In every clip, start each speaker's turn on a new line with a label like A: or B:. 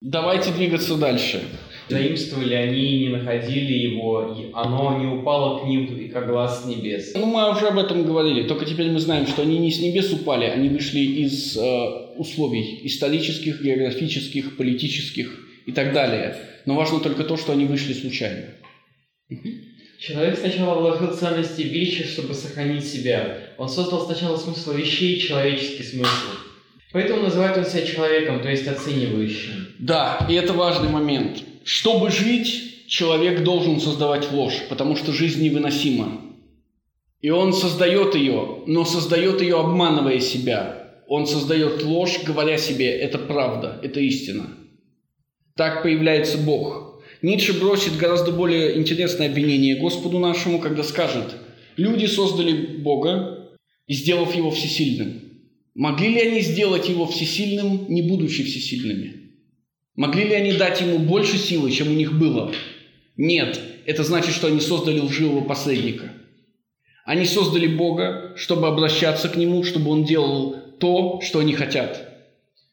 A: Давайте двигаться дальше.
B: Заимствовали они, не находили его, и оно не упало к ним, как глаз с небес.
A: Ну, мы уже об этом говорили, только теперь мы знаем, что они не с небес упали, они вышли из э, условий исторических, географических, политических и так далее. Но важно только то, что они вышли случайно.
B: Человек сначала вложил ценности вещи, чтобы сохранить себя. Он создал сначала смысл вещей, человеческий смысл. Поэтому называет он себя человеком, то есть оценивающим.
A: Да, и это важный момент. Чтобы жить, человек должен создавать ложь, потому что жизнь невыносима. И он создает ее, но создает ее, обманывая себя. Он создает ложь, говоря себе, это правда, это истина. Так появляется Бог – Ницше бросит гораздо более интересное обвинение Господу нашему, когда скажет, люди создали Бога, сделав его всесильным. Могли ли они сделать его всесильным, не будучи всесильными? Могли ли они дать ему больше силы, чем у них было? Нет, это значит, что они создали лживого посредника. Они создали Бога, чтобы обращаться к Нему, чтобы Он делал то, что они хотят.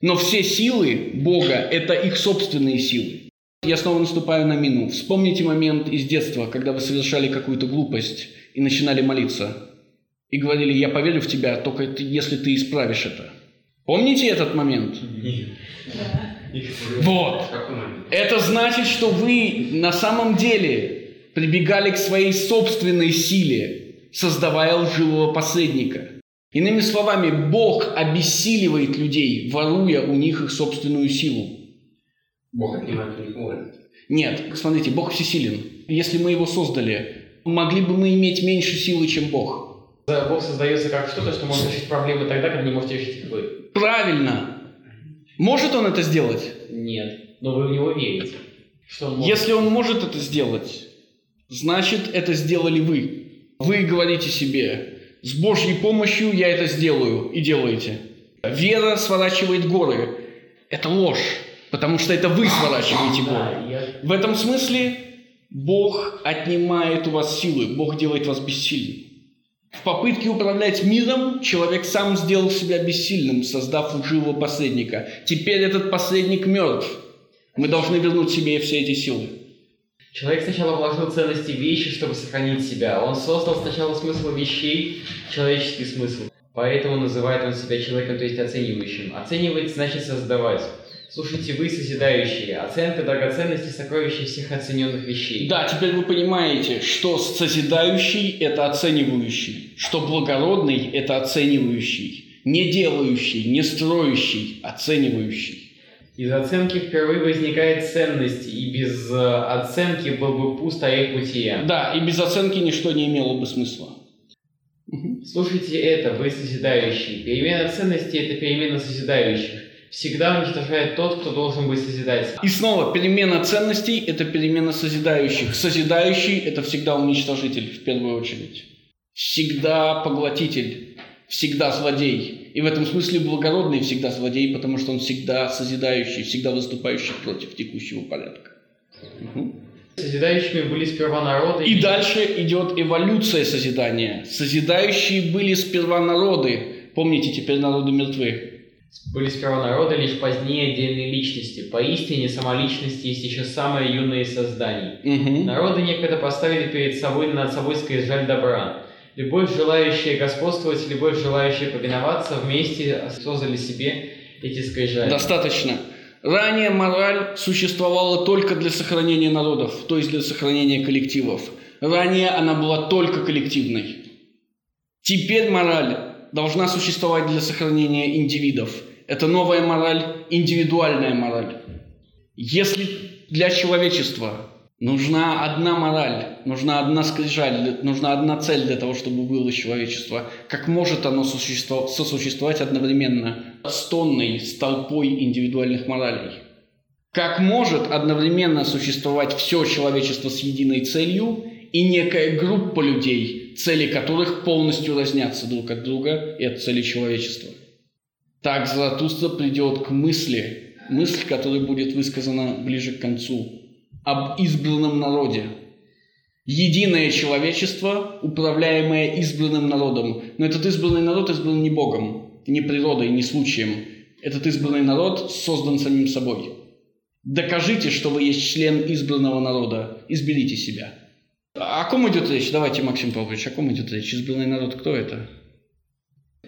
A: Но все силы Бога – это их собственные силы. Я снова наступаю на мину. Вспомните момент из детства, когда вы совершали какую-то глупость и начинали молиться. И говорили, я поверю в тебя, только если ты исправишь это. Помните этот момент?
B: Нет.
A: Вот. Это значит, что вы на самом деле прибегали к своей собственной силе, создавая лживого посредника. Иными словами, Бог обессиливает людей, воруя у них их собственную силу.
C: Бог отнимает у них волю.
A: Нет, смотрите, Бог всесилен. Если мы его создали, могли бы мы иметь меньше силы, чем Бог.
B: Бог создается как что-то, что может решить проблемы тогда, когда не можете решить их вы.
A: Правильно. Может он это сделать?
B: Нет, но вы в него верите. Что он может.
A: Если он может это сделать, значит, это сделали вы. Вы говорите себе, с Божьей помощью я это сделаю, и делаете. Вера сворачивает горы. Это ложь. Потому что это вы сворачиваете горы. В этом смысле Бог отнимает у вас силы, Бог делает вас бессильным. В попытке управлять миром человек сам сделал себя бессильным, создав лживого посредника. Теперь этот посредник мертв. Мы должны вернуть себе все эти силы.
B: Человек сначала вложил ценности вещи, чтобы сохранить себя. Он создал сначала смысл вещей, человеческий смысл. Поэтому называет он себя человеком, то есть оценивающим. Оценивать значит создавать. Слушайте вы, созидающие, оценка драгоценности сокровища всех оцененных вещей.
A: Да, теперь вы понимаете, что созидающий – это оценивающий, что благородный – это оценивающий, не делающий, не строящий, оценивающий.
B: Из оценки впервые возникает ценность, и без э, оценки был бы пуст орех бытия.
A: Да, и без оценки ничто не имело бы смысла.
B: Слушайте это, вы созидающие. Перемена ценностей – это перемена созидающих всегда уничтожает тот, кто должен быть созидателем.
A: И снова, перемена ценностей – это перемена созидающих. Созидающий – это всегда уничтожитель, в первую очередь. Всегда поглотитель, всегда злодей. И в этом смысле благородный всегда злодей, потому что он всегда созидающий, всегда выступающий против текущего порядка. Угу.
B: Созидающими были сперва народы.
A: И, и дальше идет эволюция созидания. Созидающие были сперва народы. Помните, теперь народы мертвы.
B: Были сперва народы, лишь позднее отдельные личности. Поистине, сама личность есть еще самое юное из созданий.
A: Угу.
B: Народы некогда поставили перед собой над собой скрижаль добра. Любовь, желающая господствовать, любовь, желающая повиноваться, вместе создали себе эти скрижали.
A: Достаточно. Ранее мораль существовала только для сохранения народов, то есть для сохранения коллективов. Ранее она была только коллективной. Теперь мораль должна существовать для сохранения индивидов. Это новая мораль, индивидуальная мораль. Если для человечества нужна одна мораль, нужна одна скрижаль, нужна одна цель для того, чтобы было человечество, как может оно сосуществовать одновременно с тонной, с толпой индивидуальных моралей? Как может одновременно существовать все человечество с единой целью и некая группа людей, цели которых полностью разнятся друг от друга и от цели человечества. Так Заратустра придет к мысли, мысль, которая будет высказана ближе к концу, об избранном народе. Единое человечество, управляемое избранным народом. Но этот избранный народ избран не Богом, не природой, не случаем. Этот избранный народ создан самим собой. Докажите, что вы есть член избранного народа. Изберите себя. О ком идет речь? Давайте, Максим Павлович, о ком идет речь? Избранный народ, кто это?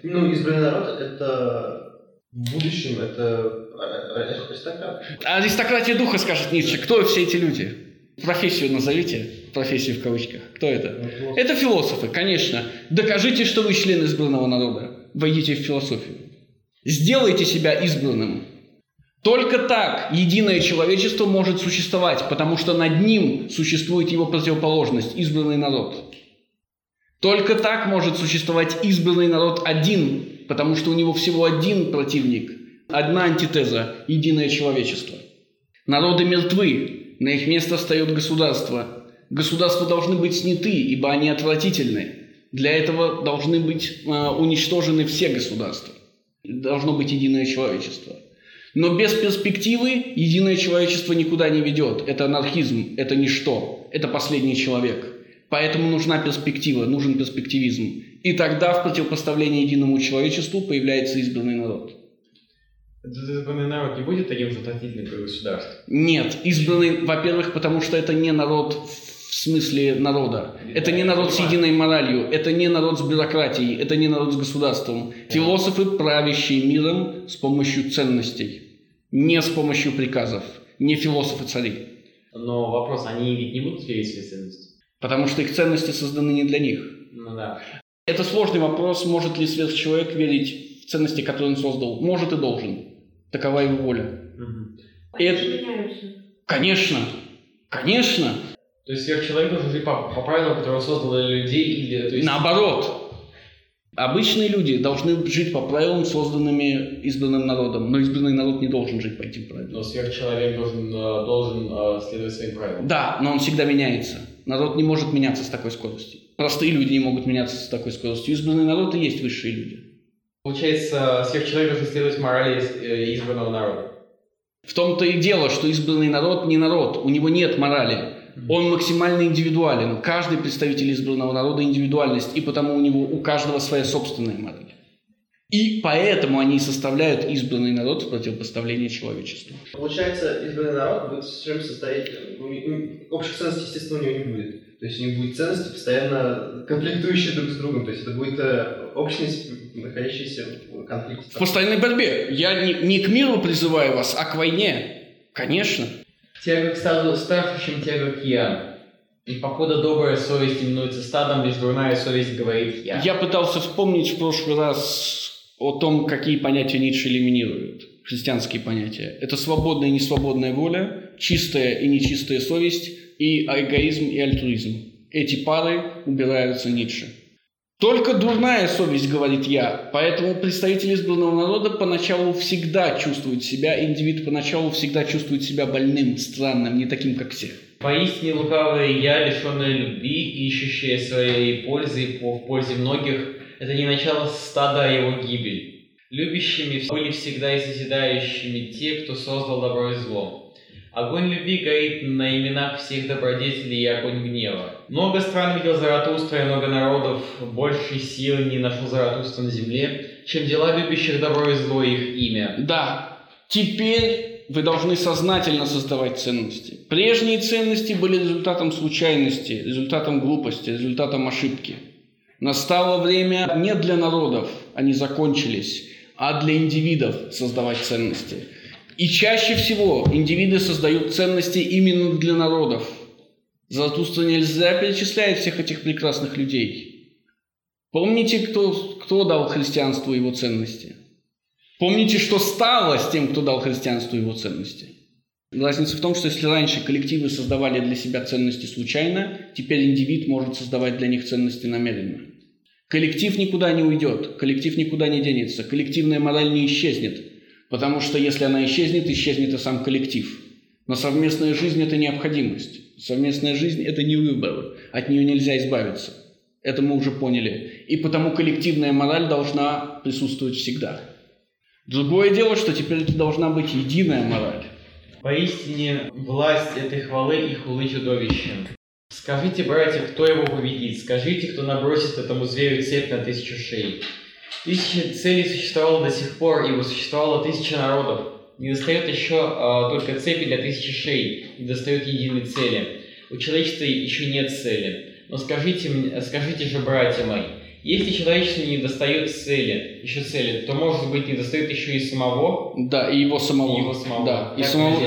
D: Ну, избранный народ – это в будущем, это аристократ.
A: Аристократия духа, скажет Ницше. Кто все эти люди? Профессию назовите, профессию в кавычках. Кто это? Это философы, конечно. Докажите, что вы член избранного народа. Войдите в философию. Сделайте себя избранным. Только так единое человечество может существовать, потому что над ним существует его противоположность – избранный народ. Только так может существовать избранный народ один, потому что у него всего один противник, одна антитеза – единое человечество. Народы мертвы, на их место встает государство. Государства должны быть сняты, ибо они отвратительны. Для этого должны быть э, уничтожены все государства. Должно быть единое человечество – но без перспективы единое человечество никуда не ведет. Это анархизм, это ничто, это последний человек. Поэтому нужна перспектива, нужен перспективизм. И тогда в противопоставлении единому человечеству появляется избранный народ.
B: Избранный народ не будет таким же отвратительным, как государство?
A: Нет. Избранный, во-первых, потому что это не народ в смысле народа. Это не народ с единой моралью, это не народ с бюрократией, это не народ с государством. Философы, правящие миром с помощью ценностей, не с помощью приказов, не философы-цари.
B: Но вопрос, они ведь не будут верить в свои ценности?
A: Потому что их ценности созданы не для них.
B: Ну да.
A: Это сложный вопрос, может ли сверхчеловек верить в ценности, которые он создал. Может и должен. Такова его воля.
E: Угу. это...
A: Конечно. Конечно.
B: То есть сверхчеловек должен жить по, по правилам, которые он создал для людей, или... То есть...
A: Наоборот. Обычные люди должны жить по правилам, созданными избранным народом, но избранный народ не должен жить по этим правилам.
B: Но сверхчеловек должен, э, должен э, следовать своим правилам.
A: Да, но он всегда меняется. Народ не может меняться с такой скоростью. Простые люди не могут меняться с такой скоростью. Избранный народ и есть высшие люди.
B: Получается, сверхчеловек должен следовать морали э, избранного народа.
A: В том-то и дело, что избранный народ не народ, у него нет морали. Он максимально индивидуален. Каждый представитель избранного народа индивидуальность, и потому у него у каждого своя собственная модель. И поэтому они составляют избранный народ в противопоставлении человечеству.
D: Получается, избранный народ будет все время состоять... Общих ценностей, естественно, у него не будет. То есть у него будет ценности, постоянно конфликтующие друг с другом. То есть это будет э, общность, находящаяся в конфликте.
A: В постоянной борьбе. Я не, не к миру призываю вас, а к войне. Конечно.
B: Тяга к стаду старше, чем тяга к я. И покуда добрая совесть именуется стадом, лишь дурная совесть говорит я.
A: Я пытался вспомнить в прошлый раз о том, какие понятия Ницше элиминирует. Христианские понятия. Это свободная и несвободная воля, чистая и нечистая совесть и эгоизм и альтруизм. Эти пары убираются Ницше. Только дурная совесть, говорит я, поэтому представители избранного народа поначалу всегда чувствуют себя, индивид поначалу всегда чувствует себя больным, странным, не таким, как все.
B: Поистине лукавое я, лишенное любви, ищущее своей пользы в пользе многих, это не начало стада, а его гибель. Любящими были всегда и созидающими те, кто создал добро и зло. Огонь любви горит на именах всех добродетелей и огонь гнева. Много стран видел Заратустра и много народов, большей силы не нашел Заратустра на земле, чем дела любящих добро и зло их имя.
A: Да, теперь вы должны сознательно создавать ценности. Прежние ценности были результатом случайности, результатом глупости, результатом ошибки. Настало время не для народов, они закончились, а для индивидов создавать ценности – и чаще всего индивиды создают ценности именно для народов. Заратустра нельзя перечислять всех этих прекрасных людей. Помните, кто, кто дал христианству его ценности? Помните, что стало с тем, кто дал христианству его ценности? Разница в том, что если раньше коллективы создавали для себя ценности случайно, теперь индивид может создавать для них ценности намеренно. Коллектив никуда не уйдет, коллектив никуда не денется, коллективная мораль не исчезнет, Потому что если она исчезнет, исчезнет и сам коллектив. Но совместная жизнь – это необходимость. Совместная жизнь – это не выбор. От нее нельзя избавиться. Это мы уже поняли. И потому коллективная мораль должна присутствовать всегда. Другое дело, что теперь это должна быть единая мораль.
B: Поистине, власть этой хвалы и хулы чудовища. Скажите, братья, кто его победит? Скажите, кто набросит этому зверю цепь на тысячу шеи? Тысяча целей существовало до сих пор, ибо существовало тысяча народов. Не достает еще э, только цепи для тысячи шеи, не достает единой цели. У человечества еще нет цели. Но скажите, скажите же, братья мои, если человечество не достает цели, еще цели, то, может быть, не достает еще и самого?
A: Да, и его самого.
B: И его самого.
A: Да, и
C: Как
A: самого.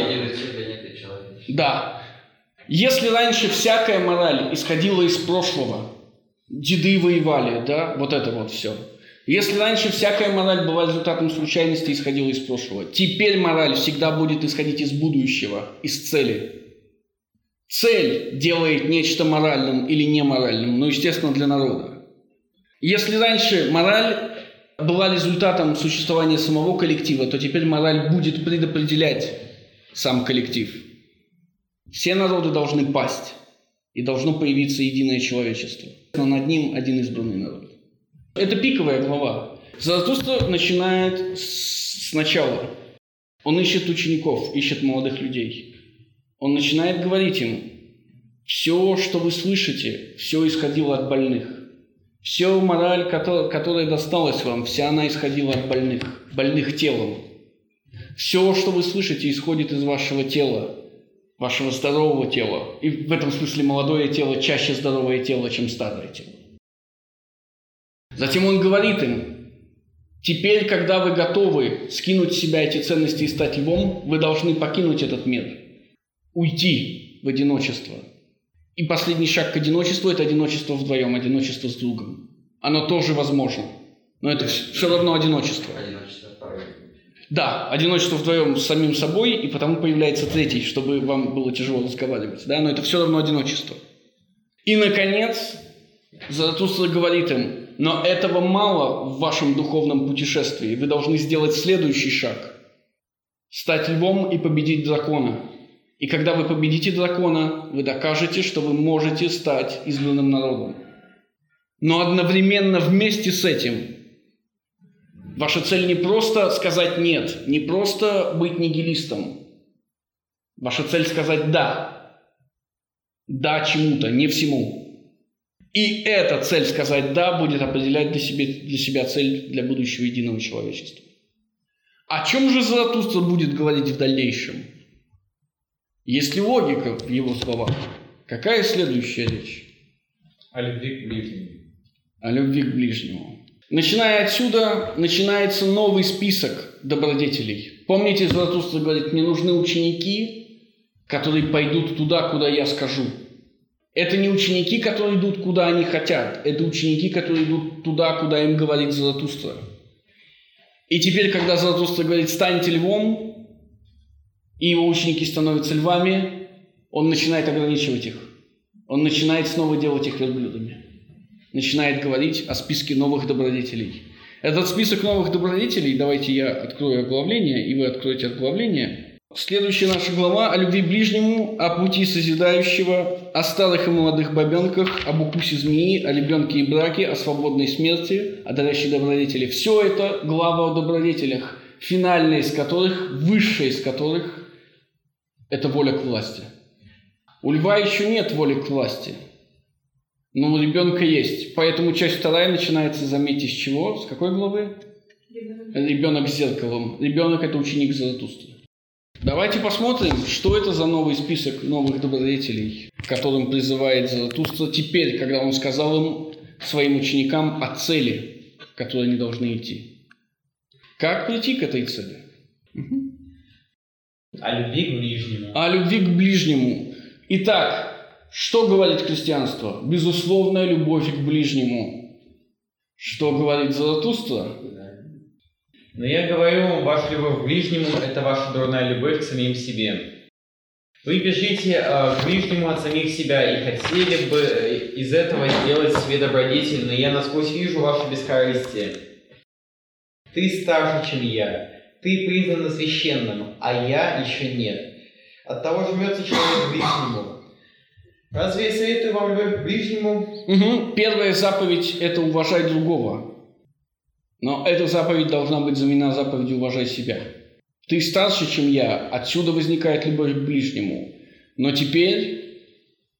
A: Да. Если раньше всякая мораль исходила из прошлого, деды воевали, да, вот это вот все. Если раньше всякая мораль была результатом случайности и исходила из прошлого, теперь мораль всегда будет исходить из будущего, из цели. Цель делает нечто моральным или неморальным, но, естественно, для народа. Если раньше мораль была результатом существования самого коллектива, то теперь мораль будет предопределять сам коллектив. Все народы должны пасть, и должно появиться единое человечество. Но над ним один избранный народ. Это пиковая глава. Заратустра начинает сначала. Он ищет учеников, ищет молодых людей. Он начинает говорить им, все, что вы слышите, все исходило от больных. Все мораль, кото- которая досталась вам, вся она исходила от больных, больных телом. Все, что вы слышите, исходит из вашего тела, вашего здорового тела. И в этом смысле молодое тело чаще здоровое тело, чем старое тело. Затем он говорит им, теперь, когда вы готовы скинуть с себя эти ценности и стать львом, вы должны покинуть этот мир, уйти в одиночество. И последний шаг к одиночеству – это одиночество вдвоем, одиночество с другом. Оно тоже возможно, но это все равно одиночество. Да, одиночество вдвоем с самим собой, и потому появляется третий, чтобы вам было тяжело разговаривать. Да? Но это все равно одиночество. И, наконец, Заратустра говорит им, но этого мало в вашем духовном путешествии. Вы должны сделать следующий шаг. Стать львом и победить дракона. И когда вы победите дракона, вы докажете, что вы можете стать избранным народом. Но одновременно вместе с этим Ваша цель не просто сказать «нет», не просто быть нигилистом. Ваша цель сказать «да». «Да» чему-то, не всему. И эта цель сказать «да» будет определять для себя, для себя цель для будущего единого человечества. О чем же Заратустра будет говорить в дальнейшем? Есть ли логика в его словах? Какая следующая речь?
B: О любви к ближнему.
A: о любви к ближнему. Начиная отсюда, начинается новый список добродетелей. Помните, Заратустра говорит, мне нужны ученики, которые пойдут туда, куда я скажу. Это не ученики, которые идут, куда они хотят. Это ученики, которые идут туда, куда им говорит Заратустра. И теперь, когда Заратустра говорит, станьте львом, и его ученики становятся львами, он начинает ограничивать их. Он начинает снова делать их верблюдами начинает говорить о списке новых добродетелей. Этот список новых добродетелей, давайте я открою оглавление, и вы откроете оглавление. Следующая наша глава о любви ближнему, о пути созидающего, о старых и молодых бабенках, об укусе змеи, о ребенке и браке, о свободной смерти, о дарящей добродетели. Все это глава о добродетелях, финальная из которых, высшая из которых – это воля к власти. У льва еще нет воли к власти – но у ребенка есть. Поэтому часть вторая начинается, заметьте, с чего? С какой главы? Ребенок с зеркалом. Ребенок – это ученик Заратустры. Давайте посмотрим, что это за новый список новых добродетелей, к которым призывает Заратустра теперь, когда он сказал им, своим ученикам, о цели, к которой они должны идти. Как прийти к этой цели?
B: О любви к ближнему.
A: О любви к ближнему. Итак, что говорит христианство? Безусловная любовь к ближнему. Что говорит Заратустра?
B: Но я говорю вам, ваша любовь к ближнему – это ваша дурная любовь к самим себе. Вы бежите э, к ближнему от самих себя и хотели бы э, из этого сделать себе добродетель, но я насквозь вижу ваше бескорыстие. Ты старше, чем я. Ты признан священным, а я еще нет. От того жмется человек к ближнему. Разве я советую вам любовь к ближнему?
A: Угу. Первая заповедь – это уважай другого. Но эта заповедь должна быть заменена заповедью «уважай себя». Ты старше, чем я, отсюда возникает любовь к ближнему. Но теперь,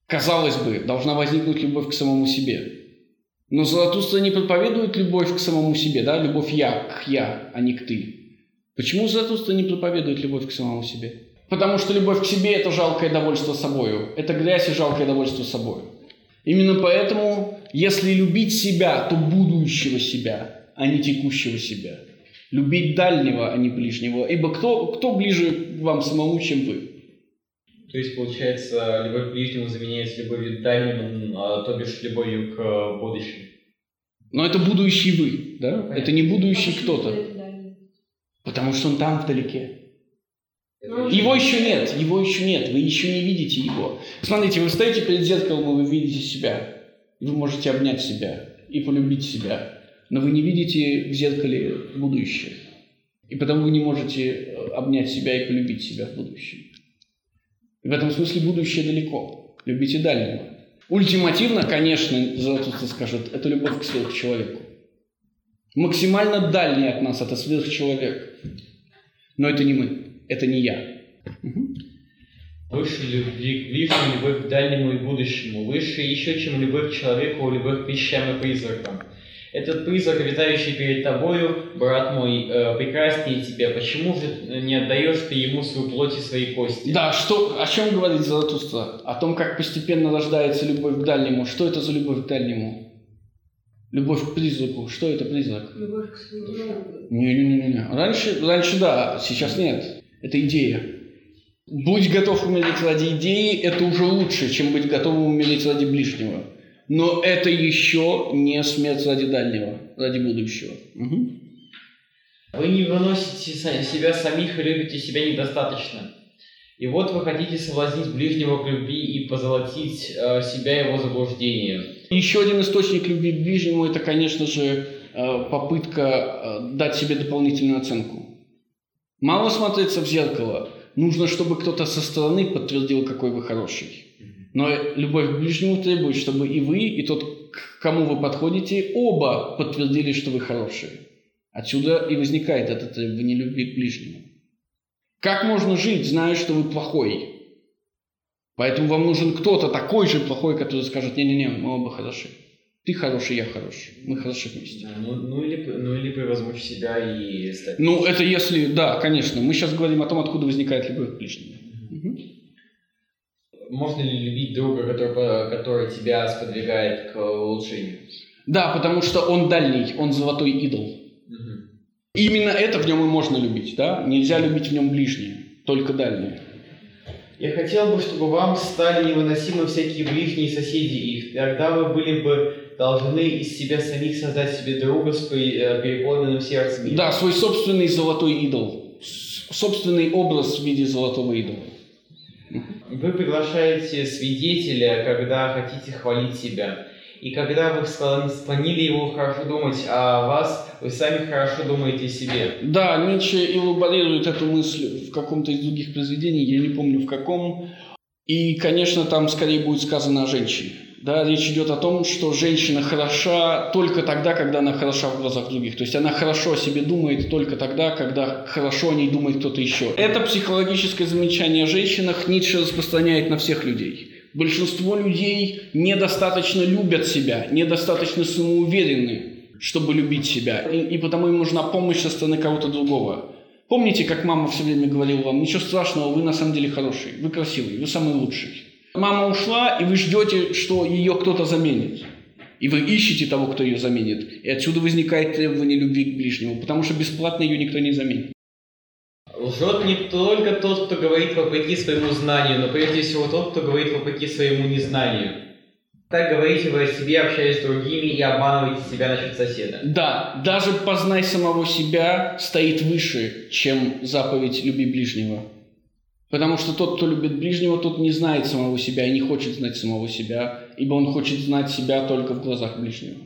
A: казалось бы, должна возникнуть любовь к самому себе. Но Золотуство не проповедует любовь к самому себе, да, любовь я к я, а не к ты. Почему Заратустра не проповедует любовь к самому себе? Потому что любовь к себе – это жалкое довольство собою. Это грязь и жалкое довольство собою. Именно поэтому, если любить себя, то будущего себя, а не текущего себя. Любить дальнего, а не ближнего. Ибо кто, кто ближе к вам самому, чем вы?
B: То есть, получается, любовь к ближнему заменяется любовью к дальнему, а, то бишь любовью к э, будущему.
A: Но это будущий вы, да?
B: Понятно.
A: Это не будущий кто-то. Потому что он там вдалеке.
E: Ну,
A: Его еще нет, его еще нет, вы еще не видите его. Смотрите, вы стоите перед зеркалом, и вы видите себя. И вы можете обнять себя и полюбить себя. Но вы не видите в зеркале будущее. И потому вы не можете э, обнять себя и полюбить себя в будущем. И в этом смысле будущее далеко. Любите дальнего. Ультимативно, конечно, Заратустра скажет, это любовь к сверхчеловеку. Максимально дальний от нас это сверхчеловек. Но это не мы, это не я.
B: Выше любви к ближнему, любовь к дальнему и будущему. Выше еще, чем любовь к человеку, любовь к вещам и призракам. Этот призрак, витающий перед тобою, брат мой, э, прекраснее тебя. Почему же не отдаешь ты ему свою плоть и свои кости?
A: Да, что, о чем говорит Заратустра? О том, как постепенно рождается любовь к дальнему. Что это за любовь к дальнему? Любовь к призраку. Что это призрак?
E: Любовь к своему
A: Не-не-не. Раньше, раньше да, сейчас нет. Это идея. Будь готов умереть ради идеи, это уже лучше, чем быть готовым умереть ради ближнего. Но это еще не смерть ради дальнего, ради будущего. Мгм.
B: Вы не выносите себя самих и любите себя недостаточно. И вот вы хотите соблазнить ближнего к любви и позолотить э, себя его заблуждением.
A: Еще один источник любви к ближнему – это, конечно же, э, попытка э, дать себе дополнительную оценку. Мало смотреться в зеркало. Нужно, чтобы кто-то со стороны подтвердил, какой вы хороший. Но любовь к ближнему требует, чтобы и вы, и тот, к кому вы подходите, оба подтвердили, что вы хорошие. Отсюда и возникает это требование любви к ближнему. Как можно жить, зная, что вы плохой? Поэтому вам нужен кто-то такой же плохой, который скажет, не-не-не, мы оба хороши. Ты хороший, я хороший. Мы хороши вместе.
B: Ну, ну или, ну или превозмочь себя и стать.
A: Ну, это если... Да, конечно. Мы сейчас говорим о том, откуда возникает любовь к ближнему. Мгм.
B: Можно ли любить друга, который, который тебя сподвигает к улучшению?
A: Да, потому что он дальний, он золотой идол. Именно это в нем и можно любить, да? Нельзя любить в нем ближнее, только дальнее.
B: Я хотел бы, чтобы вам стали невыносимы всякие ближние соседи их. Тогда вы были бы должны из себя самих создать себе друга с при- э, переполненным сердцем.
A: Да, свой собственный золотой идол. Собственный образ в виде золотого идола.
B: Вы приглашаете свидетеля, когда хотите хвалить себя. И когда вы склон- склонили его хорошо думать о вас, вы сами хорошо думаете о себе.
A: Да, Ницше элаборирует эту мысль в каком-то из других произведений, я не помню в каком. И, конечно, там скорее будет сказано о женщине. Да, речь идет о том, что женщина хороша только тогда, когда она хороша в глазах других. То есть она хорошо о себе думает только тогда, когда хорошо о ней думает кто-то еще. Это психологическое замечание о женщинах Ницше распространяет на всех людей. Большинство людей недостаточно любят себя, недостаточно самоуверены, чтобы любить себя. И, и потому им нужна помощь со стороны кого-то другого. Помните, как мама все время говорила вам, ничего страшного, вы на самом деле хороший, вы красивый, вы самый лучший. Мама ушла, и вы ждете, что ее кто-то заменит. И вы ищете того, кто ее заменит. И отсюда возникает требование любви к ближнему, потому что бесплатно ее никто не заменит.
B: Лжет не только тот, кто говорит вопреки своему знанию, но прежде всего тот, кто говорит вопреки своему незнанию. Так говорите вы о себе, общаясь с другими, и обманываете себя насчет соседа.
A: Да, даже познай самого себя стоит выше, чем заповедь «люби ближнего». Потому что тот, кто любит ближнего, тот не знает самого себя и не хочет знать самого себя, ибо он хочет знать себя только в глазах ближнего.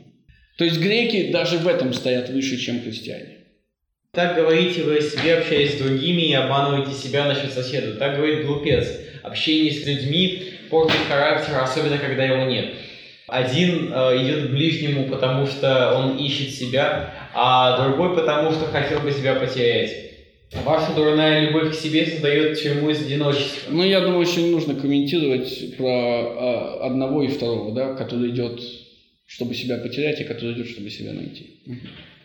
A: То есть греки даже в этом стоят выше, чем христиане.
B: Так говорите вы о себе, общаясь с другими, и обманываете себя насчет соседа. Так говорит глупец. Общение с людьми портит характер, особенно когда его нет. Один э, идет к ближнему, потому что он ищет себя, а другой потому что хотел бы себя потерять. Ваша дурная любовь к себе создает тюрьму из одиночества.
A: Но я думаю, что не нужно комментировать про а, одного и второго, да, который идет, чтобы себя потерять, и который идет, чтобы себя найти.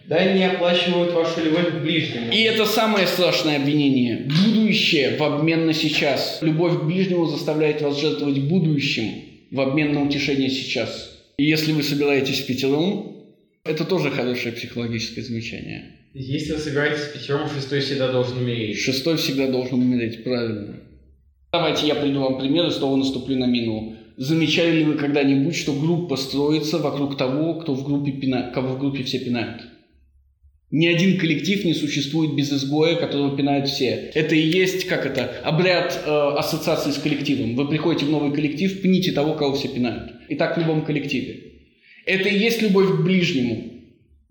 B: Да, они оплачивают вашу любовь к ближнему.
A: И это самое страшное обвинение. Будущее в обмен на сейчас. Любовь к ближнему заставляет вас жертвовать будущим в обмен на утешение сейчас. И если вы собираетесь в пятером, это тоже хорошее психологическое замечание.
B: Если вы собираетесь в пятером, шестой всегда должен умереть.
A: Шестой всегда должен умереть, правильно. Давайте я приду вам пример и снова наступлю на мину. Замечали ли вы когда-нибудь, что группа строится вокруг того, кто в группе пина... кого в группе все пинают? Ни один коллектив не существует без изгоя, которого пинают все. Это и есть, как это, обряд э, ассоциации с коллективом. Вы приходите в новый коллектив, пните того, кого все пинают. И так в любом коллективе. Это и есть любовь к ближнему.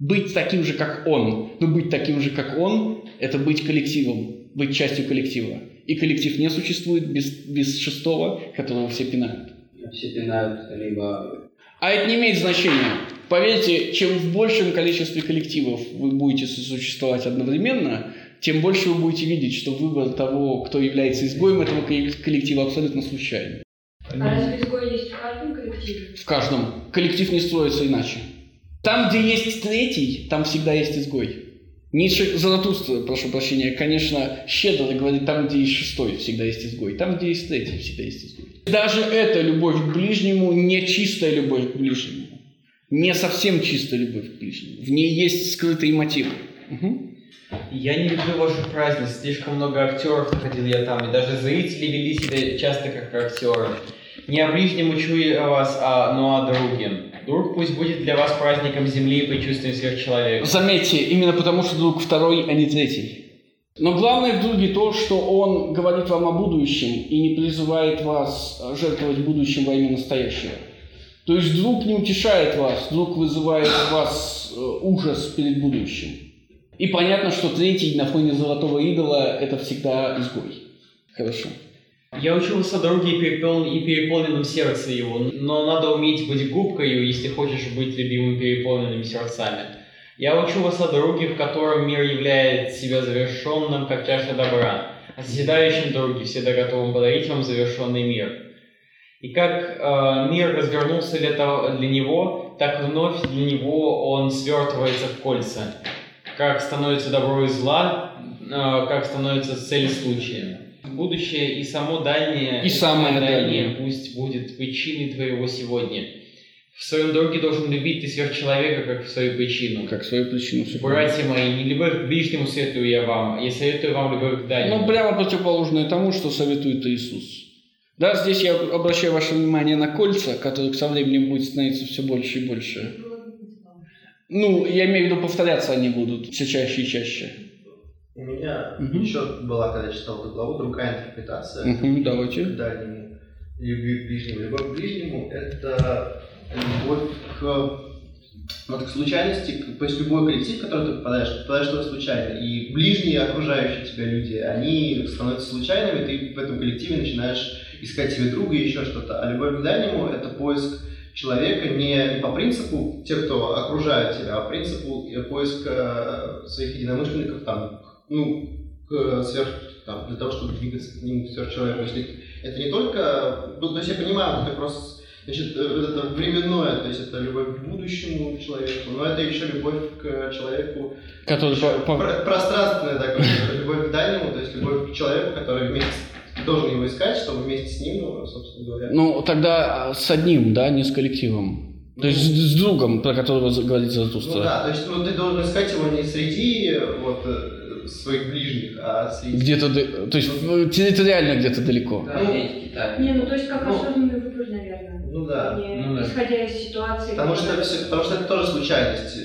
A: Быть таким же, как он. Но быть таким же, как он, это быть коллективом, быть частью коллектива. И коллектив не существует без, без шестого, которого все пинают.
C: Все пинают, либо...
A: А это не имеет значения. Поверьте, чем в большем количестве коллективов вы будете существовать одновременно, тем больше вы будете видеть, что выбор того, кто является изгоем этого коллектива, абсолютно случайный.
E: А разве изгой есть в каждом коллективе?
A: В каждом. Коллектив не строится иначе. Там, где есть третий, там всегда есть изгой. Ницше, Заратустра, прошу прощения, конечно, щедро говорит, там, где есть шестой, всегда есть изгой. Там, где есть третий, всегда есть изгой. Даже эта любовь к ближнему не чистая любовь к ближнему. Не совсем чистая любовь к ближнему. В ней есть скрытые мотивы. Угу.
B: Я не люблю ваших празднеств. Слишком много актеров находил я там. И даже зрители вели себя часто как актеры. Не о ближнем учу я вас, а, но о друге. Друг пусть будет для вас праздником земли и предчувствием сверхчеловека.
A: Заметьте, именно потому что друг второй, а не третий. Но главное в друге то, что он говорит вам о будущем и не призывает вас жертвовать будущим во имя настоящего. То есть друг не утешает вас, друг вызывает в вас э, ужас перед будущим. И понятно, что третий на фоне золотого идола – это всегда изгой. Хорошо.
B: Я учился друге и, перепол... и переполненном сердце его, но надо уметь быть губкою, если хочешь быть любимым переполненными сердцами. Я учу вас о друге, в котором мир являет себя завершенным, как чаша добра, о созидающем друге, всегда готовым подарить вам завершенный мир. И как э, мир развернулся для, того, для него, так вновь для него он свертывается в кольца. Как становится добро и зла, э, как становится цель случая будущее и само дальнее,
A: и самое дальнее,
B: дальнее пусть будет причиной твоего сегодня. В своем друге должен любить ты сверхчеловека, как в свою причину.
A: Как свою причину.
B: Братья мои, не любовь к ближнему советую я вам, я советую вам любовь к дальнему.
A: Ну, прямо противоположное тому, что советует Иисус. Да, здесь я обращаю ваше внимание на кольца, которых со временем будет становиться все больше и больше. Ну, я имею в виду, повторяться они будут все чаще и чаще.
D: У меня угу. еще была, когда читал эту главу, другая интерпретация.
A: Угу, давайте.
D: К дальнему, любви к ближнему. Любовь к ближнему – это любовь к, вот, к случайности, то есть любой коллектив, в который ты попадаешь, ты попадаешь туда случайно. И ближние окружающие тебя люди, они становятся случайными, ты в этом коллективе начинаешь искать себе друга и еще что-то. А любовь к дальнему – это поиск человека не по принципу тех, кто окружает тебя, а по принципу поиска своих единомышленников, там, ну, к сверх, там, для того, чтобы двигаться к ним сверхчеловеку. Если это не только, ну, то есть я понимаю, это просто, значит, э, это временное, то есть это любовь к будущему человеку, но это еще любовь к человеку,
A: который по, по...
D: пространственная такая, любовь к дальнему, то есть любовь к человеку, который вместе должен его искать, чтобы вместе с ним, ну, собственно говоря.
A: Ну, тогда с одним, да, не с коллективом. То есть с, с другом, про которого говорит Заратустра.
D: Ну да, то есть ну, ты должен искать его не среди вот, э, своих ближних, а среди...
A: Где-то, то есть ну, территориально где-то далеко.
E: Да, ну, не, ну то есть как ну, осознанный выбор, наверное.
D: Ну да.
E: Не,
D: ну, да.
E: исходя из ситуации.
D: Потому что, это все, потому что это тоже случайность.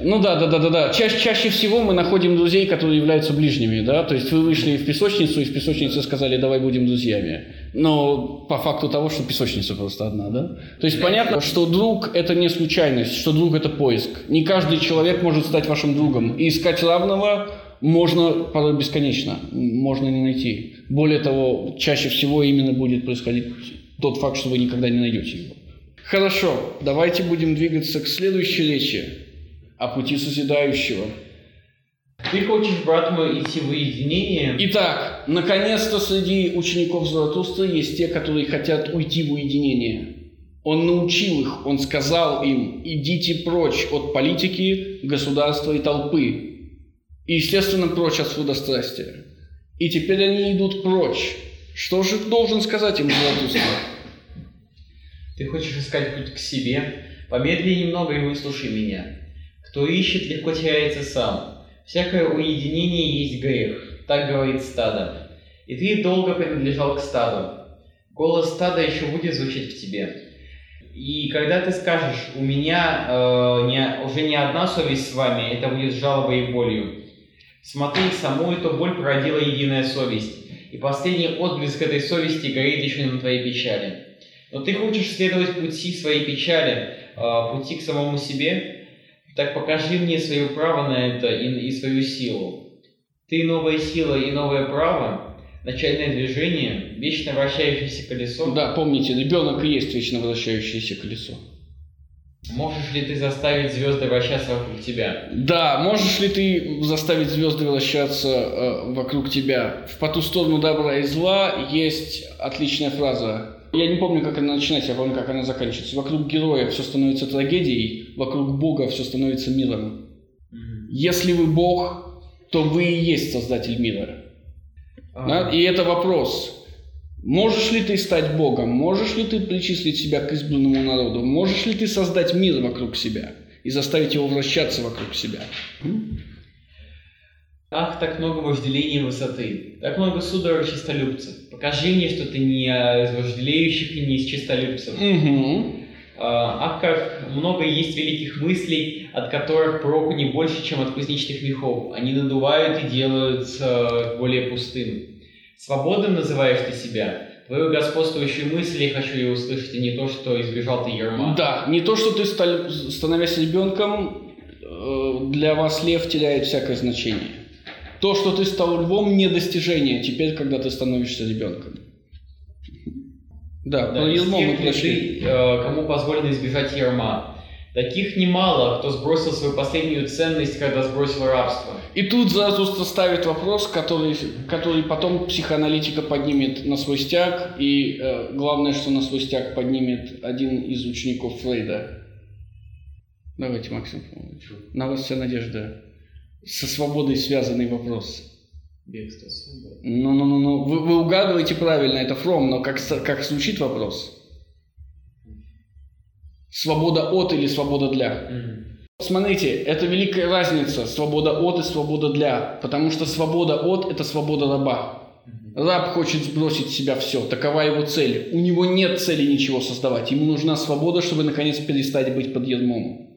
A: Ну да, да, да, да, да. Ча чаще всего мы находим друзей, которые являются ближними, да. То есть вы вышли в песочницу, и в песочнице сказали, давай будем друзьями. Но по факту того, что песочница просто одна, да. То есть понятно, что друг это не случайность, что друг это поиск. Не каждый человек может стать вашим другом. И искать равного можно порой бесконечно, можно не найти. Более того, чаще всего именно будет происходить тот факт, что вы никогда не найдете его. Хорошо, давайте будем двигаться к следующей речи о пути созидающего.
B: Ты хочешь, брат мой, идти в уединение?
A: Итак, наконец-то среди учеников Заратустры есть те, которые хотят уйти в уединение. Он научил их, он сказал им, идите прочь от политики, государства и толпы. И, естественно, прочь от судострастия. И теперь они идут прочь. Что же должен сказать им Златоуст?
B: Ты хочешь искать путь к себе? Помедли немного и выслушай меня. Кто ищет, легко теряется сам. Всякое уединение есть грех, так говорит стадо. И ты долго принадлежал к стаду. Голос стада еще будет звучать в тебе. И когда ты скажешь, у меня э, не, уже не одна совесть с вами, это будет жалобой и болью. Смотри, саму эту боль породила единая совесть, и последний отблеск этой совести горит еще на твоей печали. Но ты хочешь следовать пути своей печали, э, пути к самому себе, так покажи мне свое право на это и, и свою силу. Ты новая сила и новое право, начальное движение, вечно вращающееся колесо.
A: Да, помните, ребенок и есть вечно вращающееся колесо.
B: Можешь ли ты заставить звезды вращаться вокруг тебя?
A: Да, можешь ли ты заставить звезды вращаться э, вокруг тебя? В «По ту сторону добра и зла» есть отличная фраза. Я не помню, как она начинается, я помню, как она заканчивается. Вокруг героя все становится трагедией, вокруг Бога все становится миром. Если вы Бог, то вы и есть Создатель мира. Да? И это вопрос. Можешь ли ты стать Богом? Можешь ли ты причислить себя к избранному народу? Можешь ли ты создать мир вокруг себя и заставить его вращаться вокруг себя?
B: Ах, так много вожделения высоты, так много судорог чистолюбцев. Покажи мне, что ты не из вожделеющих и не из чистолюбцев.
A: Угу.
B: Ах, как много есть великих мыслей, от которых проку не больше, чем от кузнечных мехов. Они надувают и делают более пустым. Свободным называешь ты себя? Твою господствующую мысль я хочу ее услышать, а не то, что избежал ты ерма.
A: Да, не то, что ты, становясь ребенком, э, для вас лев теряет всякое значение. То, что ты стал львом, не достижение теперь, когда ты становишься ребенком. Да,
B: да про ермо мы прошли. Ты, кому позволено избежать ерма. Таких немало, кто сбросил свою последнюю ценность, когда сбросил рабство.
A: И тут Заратустра ставит вопрос, который, который потом психоаналитика поднимет на свой стяг, и э, главное, что на свой стяг поднимет один из учеников Фрейда. Давайте, Максим Павлович. На вас вся надежда. Со свободой связанный вопрос.
B: Бегство свободы.
A: Ну, ну, ну, ну. Вы, вы угадываете правильно, это фром, но как, как звучит вопрос? Свобода от или свобода для? Mm-hmm. Смотрите, это великая разница, свобода от и свобода для, потому что свобода от – это свобода раба. Раб хочет сбросить с себя все, такова его цель. У него нет цели ничего создавать, ему нужна свобода, чтобы наконец перестать быть под ермом.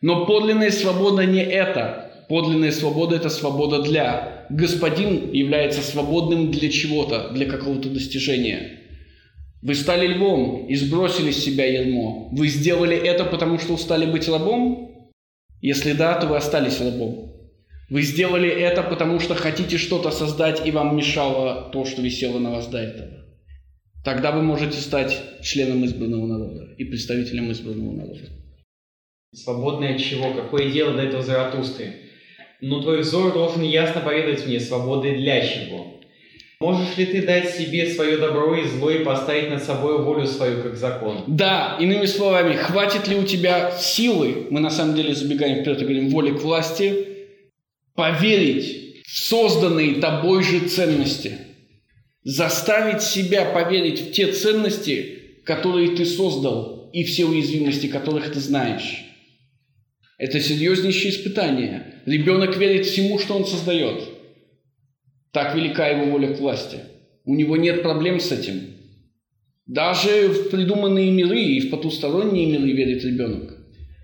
A: Но подлинная свобода не это. Подлинная свобода – это свобода для. Господин является свободным для чего-то, для какого-то достижения. Вы стали львом и сбросили с себя ермо. Вы сделали это, потому что устали быть рабом? Если да, то вы остались рабом. Вы сделали это, потому что хотите что-то создать, и вам мешало то, что висело на вас до этого. Тогда вы можете стать членом избранного народа и представителем избранного народа.
B: Свободный от чего? Какое дело до этого Заратустры? Но твой взор должен ясно поведать мне, свободы для чего. Можешь ли ты дать себе свое добро и зло и поставить над собой волю свою как закон?
A: Да, иными словами, хватит ли у тебя силы, мы на самом деле забегаем вперед и говорим, воли к власти, поверить в созданные тобой же ценности, заставить себя поверить в те ценности, которые ты создал, и все уязвимости, которых ты знаешь. Это серьезнейшее испытание. Ребенок верит всему, что он создает – так велика его воля к власти. У него нет проблем с этим. Даже в придуманные миры и в потусторонние миры верит ребенок.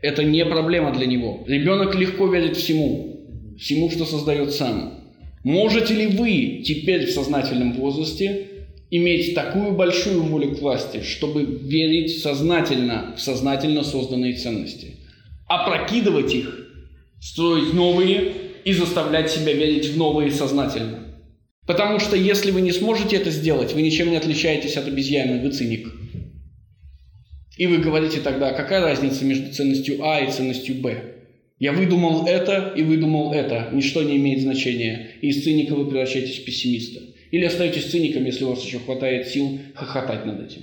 A: Это не проблема для него. Ребенок легко верит всему, всему, что создает сам. Можете ли вы теперь в сознательном возрасте иметь такую большую волю к власти, чтобы верить сознательно в сознательно созданные ценности, опрокидывать их, строить новые и заставлять себя верить в новые сознательно? Потому что если вы не сможете это сделать, вы ничем не отличаетесь от обезьяны, вы циник. И вы говорите тогда, какая разница между ценностью А и ценностью Б? Я выдумал это и выдумал это. Ничто не имеет значения. И из циника вы превращаетесь в пессимиста. Или остаетесь циником, если у вас еще хватает сил хохотать над этим.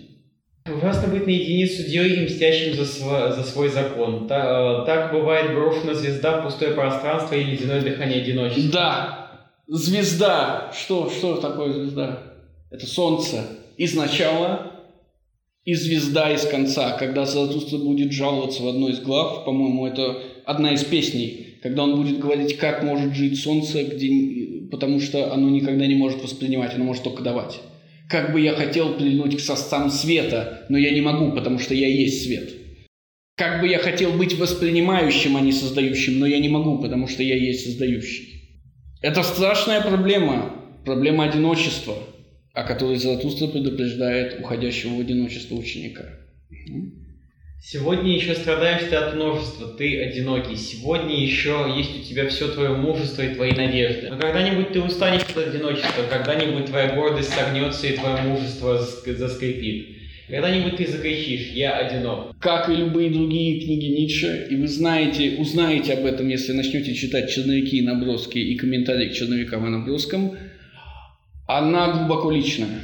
B: Ужасно быть наедине с судьей и мстящим за, сво- за свой закон. Та- э, так бывает брошена звезда в пустое пространство и ледяное дыхание одиночества.
A: Да, звезда. Что, что такое звезда? Это солнце из начала и звезда из конца. Когда Заратустра будет жаловаться в одной из глав, по-моему, это одна из песней, когда он будет говорить, как может жить солнце, где, потому что оно никогда не может воспринимать, оно может только давать. Как бы я хотел прильнуть к сосцам света, но я не могу, потому что я есть свет. Как бы я хотел быть воспринимающим, а не создающим, но я не могу, потому что я есть создающий. Это страшная проблема, проблема одиночества, о которой Заратустра предупреждает уходящего в одиночество ученика.
B: Сегодня еще страдаешь ты от множества, ты одинокий. Сегодня еще есть у тебя все твое мужество и твои надежды. Но когда-нибудь ты устанешь от одиночества, когда-нибудь твоя гордость согнется и твое мужество заск- заскрипит. Когда-нибудь ты закричишь «Я одинок».
A: Как и любые другие книги Ницше, и вы знаете, узнаете об этом, если начнете читать черновики и наброски и комментарии к черновикам и наброскам, она глубоко личная.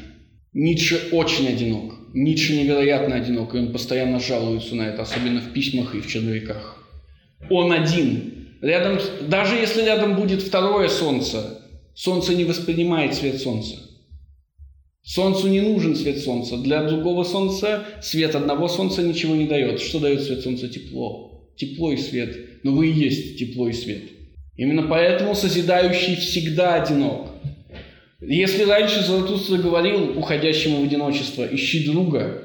A: Ницше очень одинок. Ницше невероятно одинок, и он постоянно жалуется на это, особенно в письмах и в черновиках. Он один. Рядом, даже если рядом будет второе солнце, солнце не воспринимает свет солнца. Солнцу не нужен свет солнца. Для другого солнца свет одного солнца ничего не дает. Что дает свет солнца? Тепло. Тепло и свет. Но вы и есть тепло и свет. Именно поэтому созидающий всегда одинок. Если раньше Заратустра говорил уходящему в одиночество «ищи друга»,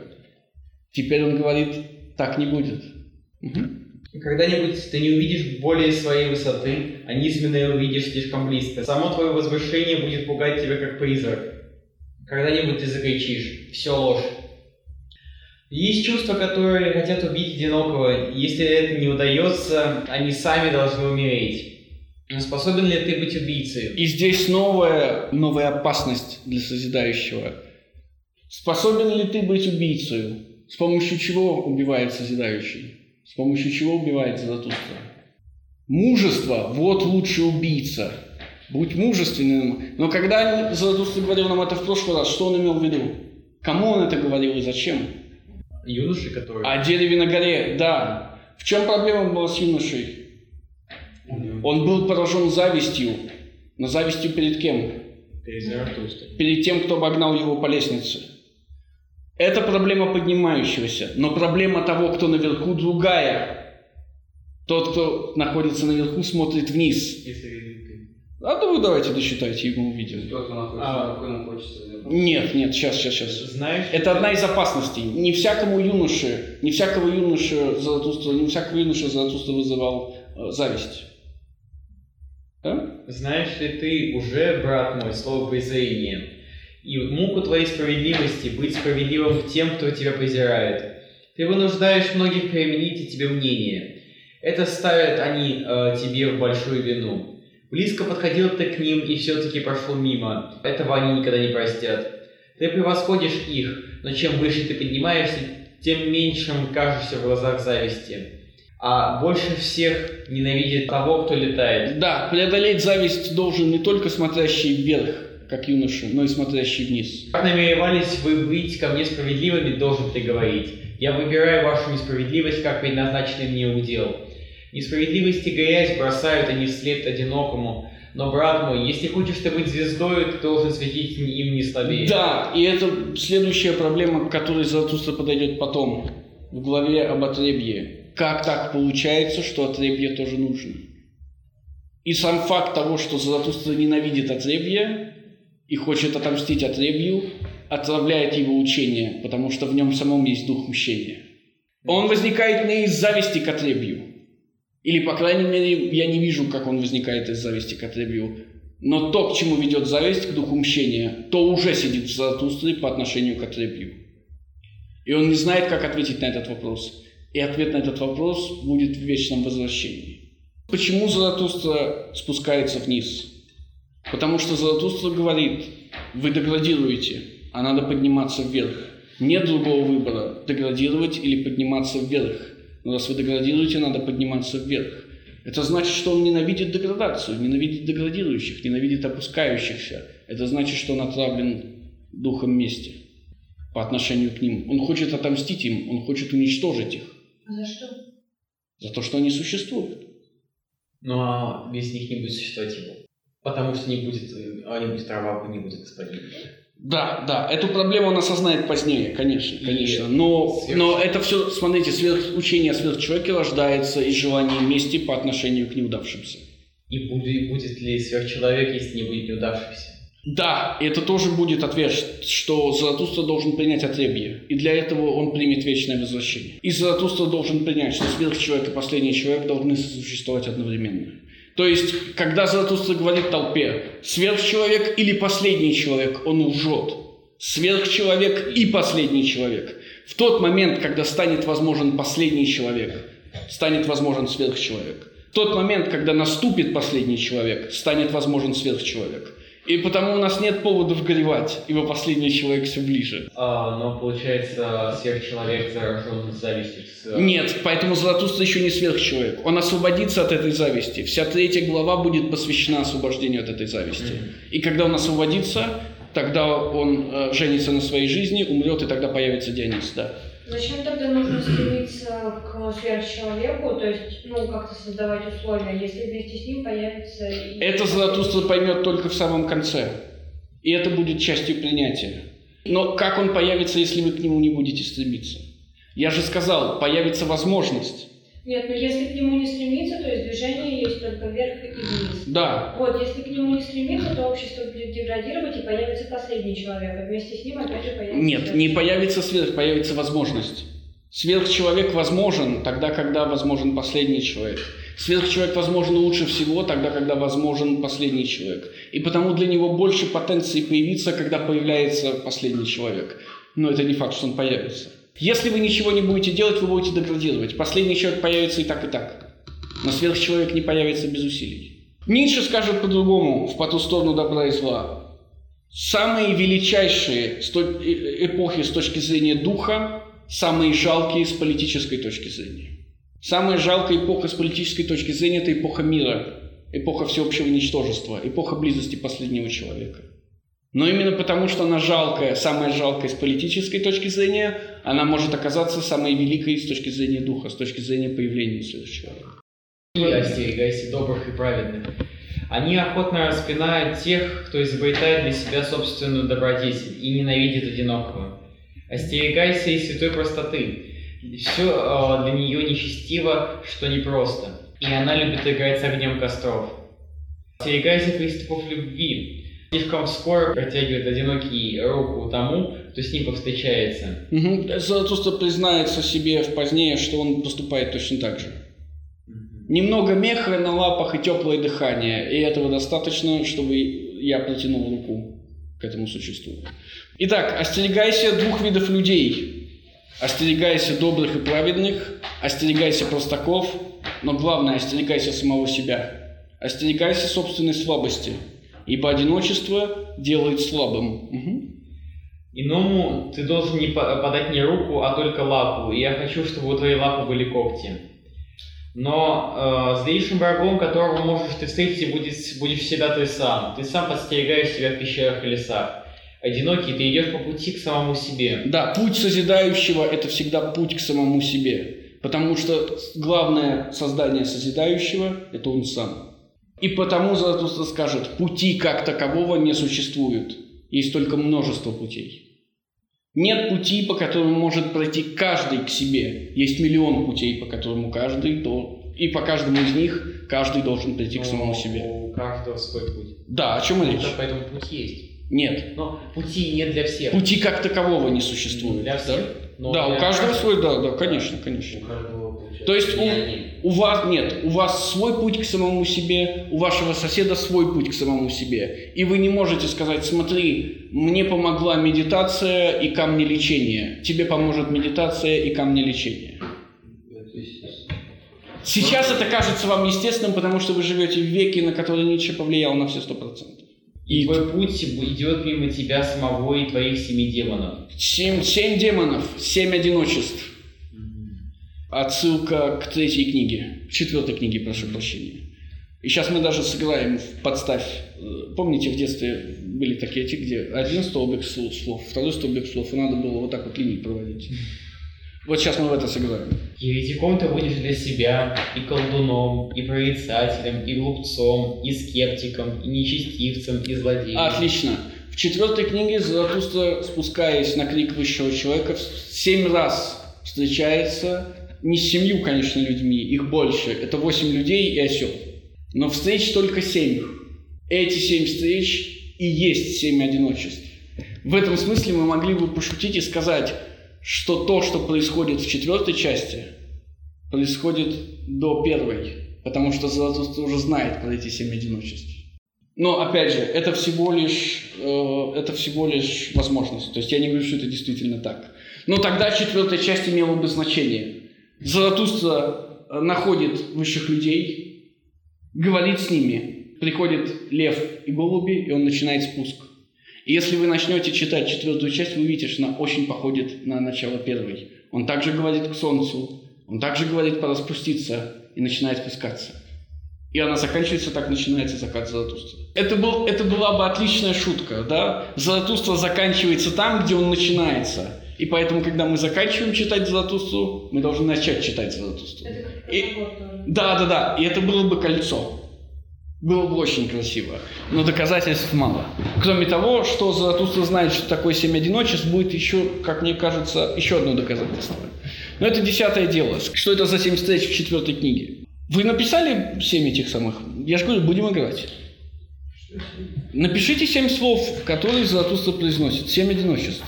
A: теперь он говорит «так не будет».
B: Когда-нибудь ты не увидишь более своей высоты, а низменное увидишь слишком близко. Само твое возвышение будет пугать тебя как призрак. Когда-нибудь ты закричишь «Все ложь». Есть чувства, которые хотят убить одинокого. Если это не удается, они сами должны умереть. Способен ли ты быть убийцей?
A: И здесь новая, новая опасность для созидающего. Способен ли ты быть убийцей? С помощью чего убивает созидающий? С помощью чего убивает Заратустра? Мужество – вот лучший убийца. Будь мужественным. Но когда Заратустра говорил нам это в прошлый раз, что он имел в виду? Кому он это говорил и зачем?
B: Юноши, которые...
A: О дереве на горе, да. В чем проблема была с юношей? Он был поражен завистью. Но завистью перед кем?
B: Перед Заратустрой.
A: Перед тем, кто обогнал его по лестнице. Это проблема поднимающегося. Но проблема того, кто наверху, другая. Тот, кто находится наверху, смотрит вниз.
B: Если
A: А то вы давайте досчитайте, и мы увидим.
B: А.
C: какой нам хочется.
A: Нет, нет, сейчас, сейчас, сейчас.
B: Знаешь,
A: Это одна из опасностей. Не всякому юноше, не всякого юноше Заратустра, не всякого юноше Заратустра вызывал э, зависть. Да?
B: Знаешь ли ты уже, брат мой, слово презрение, и муку твоей справедливости быть справедливым к тем, кто тебя презирает. Ты вынуждаешь многих переменить тебе мнение. Это ставят они э, тебе в большую вину. Близко подходил ты к ним и все-таки прошел мимо. Этого они никогда не простят. Ты превосходишь их, но чем выше ты поднимаешься, тем меньшим кажешься в глазах зависти. А больше всех ненавидит того, кто летает.
A: Да, преодолеть зависть должен не только смотрящий вверх, как юноша, но и смотрящий вниз.
B: Как намеревались вы быть ко мне справедливыми, должен ты говорить. Я выбираю вашу несправедливость, как предназначенный мне удел. Несправедливость и грязь бросают они вслед одинокому. Но, брат мой, если хочешь ты быть звездой, ты должен светить им не слабее.
A: Да, и это следующая проблема, к которой Заратустра подойдет потом, в главе об отребье. Как так получается, что отребье тоже нужно? И сам факт того, что Заратустра ненавидит отребье и хочет отомстить отребью, отравляет его учение, потому что в нем самом есть дух мщения. Он возникает не из зависти к отребью. Или, по крайней мере, я не вижу, как он возникает из зависти к отребью. Но то, к чему ведет зависть, к духу мщения, то уже сидит в Заратустре по отношению к отребью. И он не знает, как ответить на этот вопрос. И ответ на этот вопрос будет в вечном возвращении. Почему Заратустра спускается вниз? Потому что Заратустра говорит, вы деградируете, а надо подниматься вверх. Нет другого выбора – деградировать или подниматься вверх. Но раз вы деградируете, надо подниматься вверх. Это значит, что он ненавидит деградацию, ненавидит деградирующих, ненавидит опускающихся. Это значит, что он отравлен духом мести. по отношению к ним. Он хочет отомстить им, он хочет уничтожить их.
E: А за что?
A: За то, что они существуют.
B: Ну а без них не будет существовать его. Потому что не будет, а не будет Раваба, не будет господина.
A: Да, да, эту проблему он осознает позднее, конечно, конечно. Но, но это все, смотрите, сверх, учение о сверхчеловеке рождается из желания мести по отношению к неудавшимся.
B: И будет, будет ли сверхчеловек, если не будет неудавшийся?
A: Да, это тоже будет ответ, что Заратустра должен принять отребье. И для этого он примет вечное возвращение. И Заратустра должен принять, что сверхчеловек и последний человек должны сосуществовать одновременно. То есть, когда Заратустра говорит толпе «сверхчеловек или последний человек», он лжет. Сверхчеловек и последний человек. В тот момент, когда станет возможен последний человек, станет возможен сверхчеловек. В тот момент, когда наступит последний человек, станет возможен сверхчеловек. И потому у нас нет поводов горевать, ибо последний человек все ближе.
B: А, но получается, сверхчеловек заражен завистью. с-
A: Нет, поэтому Златуста еще не сверхчеловек. Он освободится от этой зависти. Вся третья глава будет посвящена освобождению от этой зависти.
B: Мгм.
A: И когда он освободится, тогда он э, женится на своей жизни, умрет, и тогда появится Дионис, да.
E: Зачем тогда нужно стремиться к сверхчеловеку, то есть, ну, как-то создавать условия, если вместе с ним появится...
A: Это Златуста поймет только в самом конце. И это будет частью принятия. Но как он появится, если вы к нему не будете стремиться? Я же сказал, появится возможность.
E: Нет, но если к нему не стремиться, то есть движение есть только вверх и вниз.
A: Да,
E: Вот, если к нему не стремиться, то общество будет деградировать, и появится последний человек, а вместе с ним опять же появится...
A: Нет, не
E: сверхчеловек.
A: появится сверх, появится возможность. Сверхчеловек возможен тогда, когда возможен последний человек. Сверхчеловек возможен лучше всего тогда, когда возможен последний человек. И потому для него больше потенции появиться, когда появляется последний человек. Но это не факт, что он появится. Если вы ничего не будете делать, вы будете деградировать. Последний человек появится и так, и так. Но сверхчеловек не появится без усилий. Ницше скажет по-другому, в «По ту сторону добра и зла». Самые величайшие э- эпохи с точки зрения духа, самые жалкие с политической точки зрения. Самая жалкая эпоха с политической точки зрения – это эпоха мира, эпоха всеобщего ничтожества, эпоха близости последнего человека. Но именно потому, что она жалкая, самая жалкая с политической точки зрения, она может оказаться самой великой с точки зрения духа, с точки зрения появления сверхчеловека.
B: И остерегайся добрых и праведных. Они охотно распинают тех, кто изобретает для себя собственную добродетель и ненавидит одинокого. Остерегайся и святой простоты. Все для нее нечестиво, что непросто. И она любит играть с огнем костров. Остерегайся приступов любви. Слишком скоро протягивает одинокий руку тому, кто с ним повстречается.
A: Угу. Заратустра признается себе в позднее, что он поступает точно так же. Немного меха на лапах и теплое дыхание, и этого достаточно, чтобы я протянул руку к этому существу. Итак, остерегайся двух видов людей. Остерегайся добрых и праведных, остерегайся простаков, но главное, остерегайся самого себя. Остерегайся собственной слабости, ибо одиночество делает слабым. Мгм.
B: Иному ты должен не по- подать не руку, а только лапу, и я хочу, чтобы у твоей лапы были когти. Но э, злейшим врагом, которого можешь ты встретить, будет, будешь всегда ты сам. Ты сам подстерегаешь себя в пещерах и лесах. Одинокий, ты идешь по пути к самому себе.
A: Да, путь созидающего – это всегда путь к самому себе. Потому что главное создание созидающего – это он сам. И потому Заратустра скажет, пути как такового не существует. Есть только множество путей. Нет пути, по которому может пройти каждый к себе. Есть миллион путей, по которому каждый, то... и по каждому из них каждый должен прийти к самому
B: Но
A: себе.
B: У каждого свой путь.
A: Да, о чем речь?
B: Это поэтому путь есть.
A: Нет.
B: Но пути нет для всех.
A: Пути как такового не существует.
B: Для
A: да?
B: всех. но
A: Да, у
B: для
A: каждого свой, да, да, конечно, конечно.
C: У каждого получается.
A: То есть у-. У вас нет, у вас свой путь к самому себе, у вашего соседа свой путь к самому себе. И вы не можете сказать, смотри, мне помогла медитация и камни лечения. Тебе поможет медитация и камни лечения. Сейчас это кажется вам естественным, потому что вы живете в веке, на который Ницше повлиял на все сто процентов.
B: И твой путь идет мимо тебя самого и твоих семи демонов.
A: Семь, семь демонов, семь одиночеств. Отсылка к третьей книге, к четвертой книге, прошу прощения. И сейчас мы даже сыграем в подставь. Э, Помните, в детстве были такие эти, где один столбик слов, второй столбик слов, и надо было вот так вот линии проводить. Вот сейчас мы в это сыграем.
B: Еретиком ты будешь для себя и колдуном, и прорицателем, и глупцом, и скептиком, и нечестивцем, и злодеем.
A: Отлично. В четвертой книге Заратустра, спускаясь на крик высшего человека, семь раз встречается не с семью, конечно, людьми, их больше. Это восемь людей и осел. Но встреч только семь. Эти семь встреч и есть семь одиночеств. В этом смысле мы могли бы пошутить и сказать, что то, что происходит в четвертой части, происходит до первой, потому что Заратустра уже знает про эти семь одиночеств. Но опять же, это всего лишь, э, это всего лишь возможность. То есть я не говорю, что это действительно так. Но тогда четвертая часть имела бы значение. Заратустра находит высших людей, говорит с ними, приходит лев и голуби, и он начинает спуск. И если вы начнете читать четвертую часть, вы увидите, что она очень походит на начало первой. Он также говорит к солнцу, он также говорит пора спуститься и начинает спускаться. И она заканчивается, так начинается закат Заратустра. Это, был, это была бы отличная шутка, да? Заратустра заканчивается там, где он начинается. И поэтому, когда мы заканчиваем читать Заратустру, мы должны начать читать.
E: Это как
A: И-. Да, да, да. И это было бы кольцо. Было бы очень красиво. Но доказательств мало. Кроме того, что Заратустра знает, что такое семь одиночеств, будет еще, как мне кажется, еще одно доказательство. Но это десятое дело. Что это за семь встреч в четвертой книге? Вы написали семь этих самых? Я же говорю, будем играть. Напишите семь слов, которые Заратустра произносит. Семь одиночеств.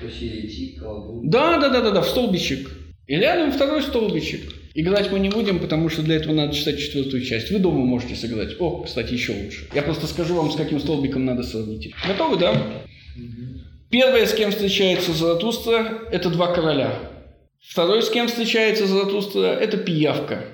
C: То есть еретик, колдун.
A: Да, да, да, да, да, в столбичек. И рядом второй столбичек. Играть мы не будем, потому что для этого надо читать четвертую часть. Вы дома можете сыграть. О, кстати, еще лучше. Я просто скажу вам, с каким столбиком надо сравнить. Готовы, да? Первое, с кем встречается Заратустра, это два короля. Второй, с кем встречается Заратустра, это пиявка.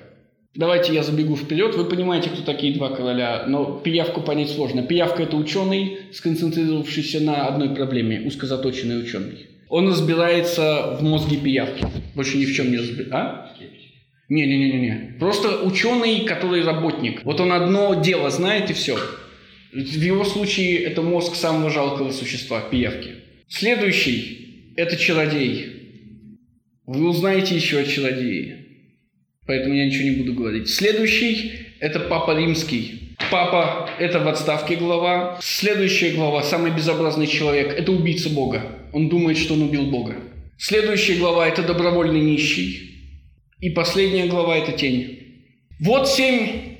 A: Давайте я забегу вперед. Вы понимаете, кто такие два короля, но пиявку понять сложно. Пиявка – это ученый, сконцентрировавшийся на одной проблеме, узкозаточенный ученый. Он разбирается в мозге пиявки. Больше ни в чем не разбирается. А? Не-не-не-не. Просто ученый, который работник. Вот он одно дело знает и все. В его случае это мозг самого жалкого существа, пиявки. Следующий – это чародей. Вы узнаете еще о чародее. Поэтому я ничего не буду говорить. Следующий – это Папа Римский. Папа – это в отставке глава. Следующая глава – самый безобразный человек – это убийца Бога. Он думает, что он убил Бога. Следующая глава – это добровольный нищий. И последняя глава – это тень. Вот семь,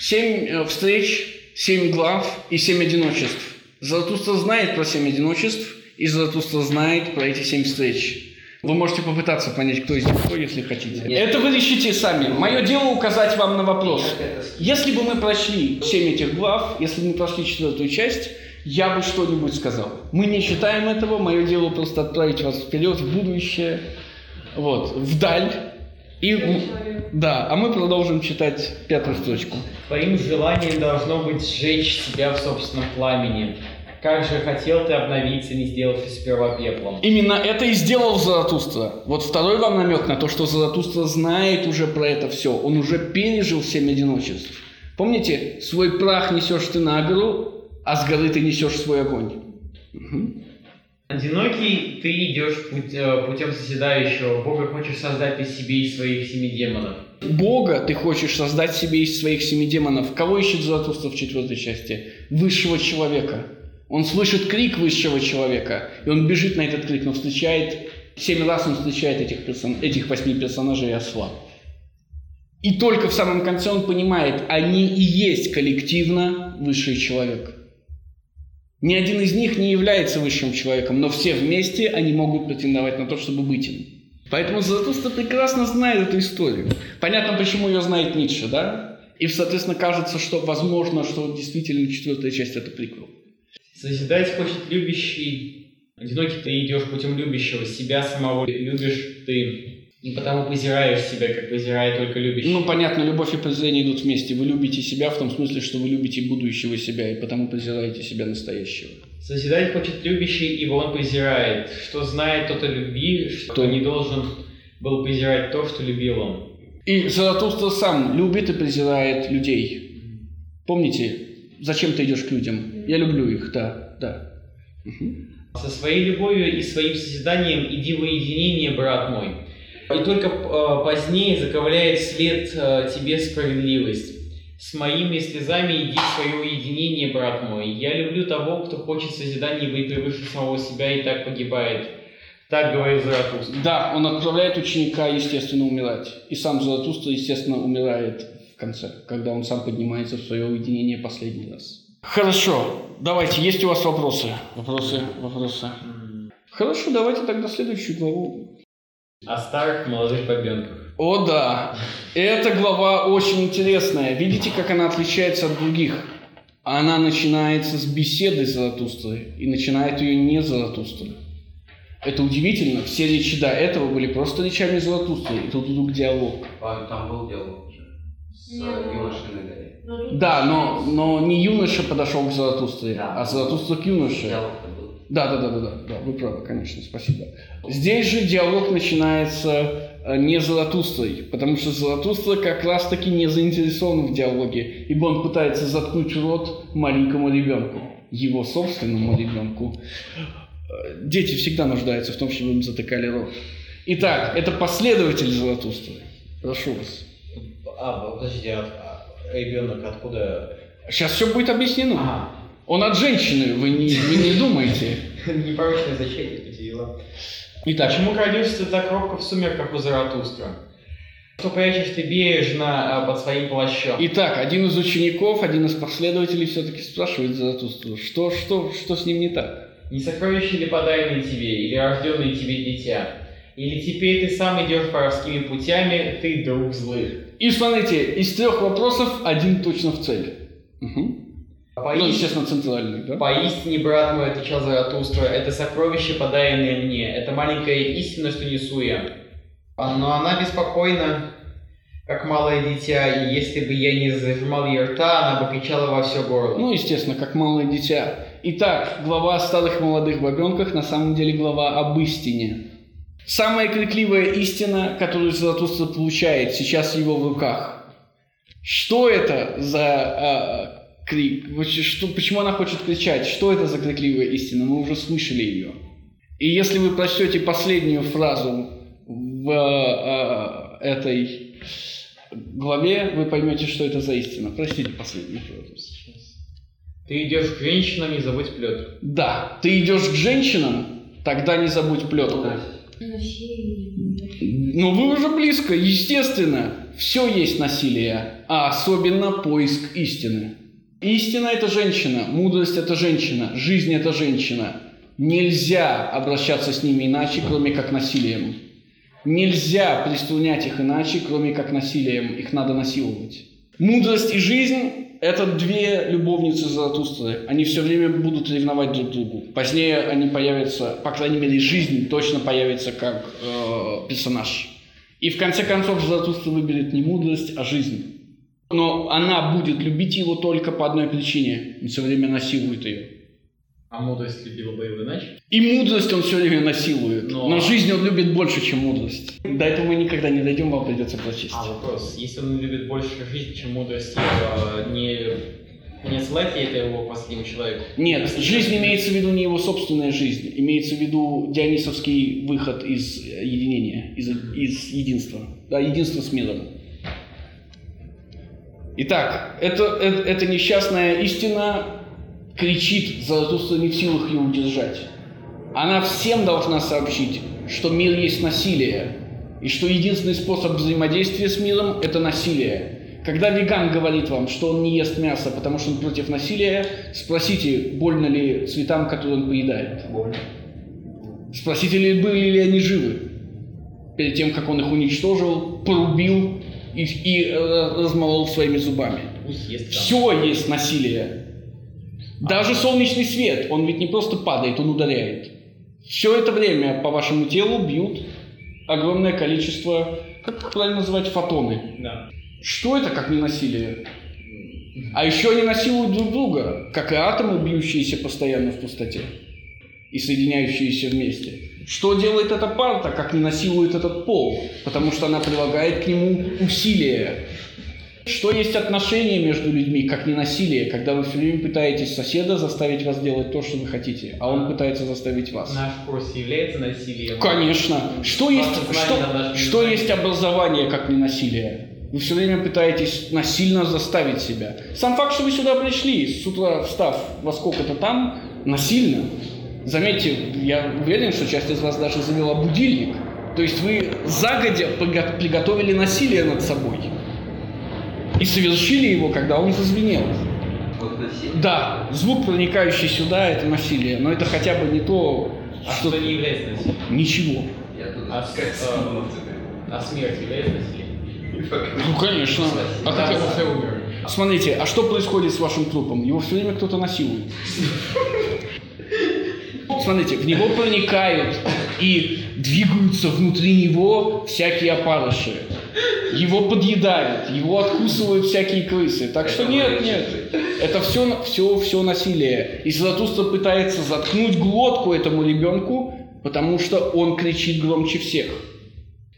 A: семь э, встреч, семь глав и семь одиночеств. Заратустра знает про семь одиночеств, и Заратустра знает про эти семь встреч. Вы можете попытаться понять, кто из них кто, если хотите.
C: Нет.
A: Это вы решите сами. Мое дело указать вам на вопрос. Если бы мы прошли семь этих глав, если бы мы прошли четвертую часть, я бы что-нибудь сказал. Мы не считаем этого, мое дело просто отправить вас вперед, в будущее, вот, вдаль. И, да, а мы продолжим читать пятую строчку.
B: Твоим желанием должно быть сжечь себя в собственном пламени. Как же хотел ты обновиться, не сделавшись сперва пеплом.
A: Именно это и сделал Заратустра. Вот второй вам намек на то, что Заратустра знает уже про это все. Он уже пережил семь одиночеств. Помните, свой прах несешь ты на гору, а с горы ты несешь свой огонь. Мгм.
B: Одинокий ты идешь путь- э, путем созидающего. Бога хочешь создать из себе и своих семи демонов.
A: Бога ты хочешь создать себе из своих семи демонов. Кого ищет Заратустра в четвертой части? Высшего человека. Он слышит крик высшего человека, и он бежит на этот крик, но встречает, семь раз он встречает этих, персон- этих восьми персонажей осла. И только в самом конце он понимает, они и есть коллективно высший человек. Ни один из них не является высшим человеком, но все вместе они могут претендовать на то, чтобы быть им. Поэтому Заратустра прекрасно знает эту историю. Понятно, почему ее знает Ницше, да? И, соответственно, кажется, что возможно, что действительно четвертая часть это приквел.
B: Созидать хочет любящий. Одинокий ты идешь путем любящего. Себя самого любишь ты. И потому презираешь себя, как презирает только любящий.
A: Ну, понятно, любовь и презрение идут вместе. Вы любите себя в том смысле, что вы любите будущего себя, и потому презираете себя настоящего.
B: Созидать хочет любящий, ибо он презирает. Что знает тот о любви, что
A: Кто?
B: не должен был презирать то, что любил он.
A: И Заратустра сам любит и презирает людей. Помните, зачем ты идешь к людям. Я люблю их, да, да.
B: Со своей любовью и своим созиданием иди в уединение, брат мой. И только э, позднее заковыляет след э, тебе справедливость. С моими слезами иди в свое уединение, брат мой. Я люблю того, кто хочет созидания быть превыше самого себя и так погибает. Так говорит Заратустра.
A: Да, он отправляет ученика, естественно, умирать. И сам Заратустра, естественно, умирает конце, когда он сам поднимается в свое уединение последний раз. Хорошо, давайте, есть у вас вопросы? Вопросы, вопросы. Хорошо, давайте тогда следующую главу.
B: О старых молодых бабенках.
A: О да, эта глава очень интересная. Видите, как она отличается от других? Она начинается с беседы Заратустры и начинает ее не Заратустры. Это удивительно. Все речи до этого были просто речами Заратустры. И тут вдруг диалог.
C: А, Там был диалог. С
E: Не,
C: юношей на горе.
E: Ну,
A: Да, но, но не юноша подошел к Заратустре,
C: Да.
A: а Заратустра к юноше. Да, да, да, да, да, да, вы правы, конечно, спасибо. Здесь же диалог начинается э, не Заратустрой, потому что Заратустра как раз-таки не заинтересован в диалоге, ибо он пытается заткнуть рот маленькому ребенку, его собственному ребенку. Э, Дети всегда нуждаются в том, чтобы им затыкали рот. Итак, это последователь Заратустры. Прошу вас.
B: А, подождите, ребенок откуда?
A: Сейчас все будет объяснено.
B: Ага.
A: Он от женщины, вы не, вы не думаете.
B: Непорочное зачатие, дела.
A: Итак,
B: Почему ты так робко в сумерках у Заратустра? Что прячешь ты бережно а, под своим плащом?
A: Итак, один из учеников, один из последователей все-таки спрашивает Заратустру, что, что, что с ним не так?
B: Не сокровище ли подаренное тебе, или рожденное тебе дитя? Или теперь ты сам идешь воровскими путями, ты друг злых?
A: И смотрите, из трех вопросов один точно в цель. Мгм. Ну,
B: Поистине,
A: естественно, центральный, да?
B: поистине, брат мой, отвечал Заратустра, это сокровище, подаренное мне, это маленькая истина, что несу я. А, Но она беспокойна, как малое дитя, и если бы я не зажимал ей рта, она бы кричала во все горло.
A: Ну, естественно, как малое дитя. Итак, глава о старых молодых бабенках на самом деле глава об истине. Самая крикливая истина, которую Заратустра получает сейчас в его в руках. Что это за а, крик? Что, почему она хочет кричать? Что это за крикливая истина? Мы уже слышали ее. И если вы прочтете последнюю фразу в а, этой главе, вы поймете, что это за истина. Прочтите последнюю фразу.
B: Ты идешь к женщинам, не забудь плетку.
A: Да, ты идешь к женщинам, тогда не забудь плетку.
E: Насилие.
A: Ну вы уже близко, естественно. Все есть насилие, а особенно поиск истины. Истина – это женщина, мудрость – это женщина, жизнь – это женщина. Нельзя обращаться с ними иначе, кроме как насилием. Нельзя приструнять их иначе, кроме как насилием. Их надо насиловать. Мудрость и жизнь – это две любовницы Заратустры. Они все время будут ревновать друг другу. Позднее они появятся, по крайней мере, жизнь точно появится как э, персонаж. И в конце концов Заратустра выберет не мудрость, а жизнь. Но она будет любить его только по одной причине. Он все время насилует ее.
B: А мудрость любила бы его иначе?
A: И мудрость он все время насилует.
B: Но-
A: Но жизнь он любит больше, чем мудрость. До этого мы никогда не дойдем, вам придется прочесть.
B: А вопрос, если он любит больше жизнь, чем мудрость, э, не, не отсылать ли это его последнему человеку?
A: Нет, жизнь имеется в виду не его собственная жизнь, имеется в виду дионисовский выход из э, единения, из, из единства, да, единство с миром. Итак, это, это, эта несчастная истина кричит, Заратустра не в силах ее удержать. Она всем должна сообщить, что мир есть насилие, и что единственный способ взаимодействия с миром – это насилие. Когда веган говорит вам, что он не ест мясо, потому что он против насилия, спросите, больно ли цветам, которые он поедает. Спросите, ли были ли они живы перед тем, как он их уничтожил, порубил и, и э, размолол своими зубами. Все есть насилие. Даже солнечный свет, он ведь не просто падает, он ударяет. Все это время по вашему телу бьют огромное количество, как правильно называть, фотоны.
B: Да.
A: Что это, как не насилие? А еще они насилуют друг друга, как и атомы, бьющиеся постоянно в пустоте и соединяющиеся вместе. Что делает эта парта, как не насилует этот пол? Потому что она прилагает к нему усилия. Что есть отношения между людьми, как не насилие, когда вы все время пытаетесь соседа заставить вас делать то, что вы хотите, а он пытается заставить вас.
B: Наш курс является насилием.
A: Конечно. Что есть, что, что есть образование, как не насилие? Вы все время пытаетесь насильно заставить себя. Сам факт, что вы сюда пришли, с утра встав во сколько-то там, насильно. Заметьте, я уверен, что часть из вас даже завела будильник. То есть вы загодя приго- приготовили насилие над собой. И совершили его, когда он зазвенел.
C: Вот.
A: Да, звук, проникающий сюда, это насилие. Но это хотя бы не то,
B: А
A: что...
B: что не является насилием?
A: Ничего.
C: Я тут
B: А, а, а смерть является насилием?
A: Ну, конечно. А
B: Да,
A: как
B: уже умер.
A: Смотрите, а что происходит с вашим трупом? Его все время кто-то насилует. Смотрите, в него проникают и двигаются внутри него всякие опарыши. Его подъедают, его откусывают всякие крысы. Так что нет, нет. Это все, все, все насилие. И Златуста пытается заткнуть глотку этому ребенку, потому что он кричит громче всех.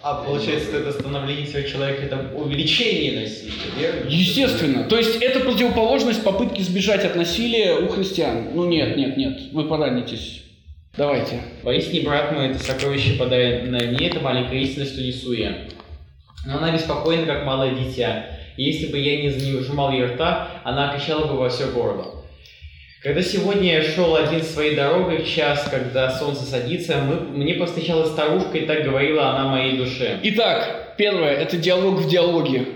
B: А получается, это становление своего человека, это увеличение насилия, верно?
A: Естественно. То есть это противоположность попытки сбежать от насилия у христиан. Ну нет, нет, нет, вы поранитесь. Давайте.
B: Поистине, брат мой, это сокровище подай на мне, это маленькая истина, что несу я. Но она беспокойна, как малое дитя. И если бы я не зажимал ей рта, она кричала бы во все горло. Когда сегодня я шел один своей дорогой час, когда солнце садится, мы- мне повстречалась старушка, и так говорила она моей душе.
A: Итак, первое – это диалог в диалоге,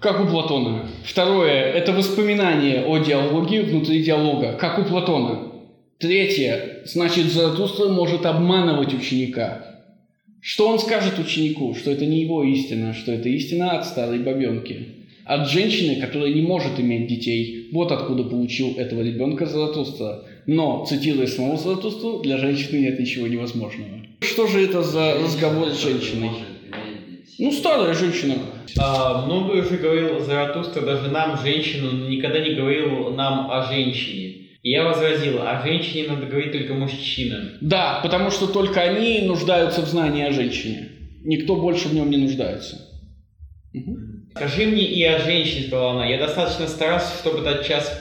A: как у Платона. Второе – это воспоминание о диалоге внутри диалога, как у Платона. Третье – значит, Заратустра может обманывать ученика. Что он скажет ученику? Что это не его истина, что это истина от старой бабенки. От женщины, которая не может иметь детей. Вот откуда получил этого ребенка Заратустра. Но, цитируя самого Заратустру, для женщины нет ничего невозможного. Что же это за разговор с женщиной? Ну, старая женщина.
B: А, много уже говорил Заратустра даже нам, женщинам, но никогда не говорил нам о женщине. И я возразил, о женщине надо говорить только мужчинам.
A: Да, потому что только они нуждаются в знании о женщине. Никто больше в нем не нуждается. Мгм.
B: Скажи мне и о женщине, сказала она. Я достаточно старался, чтобы тот час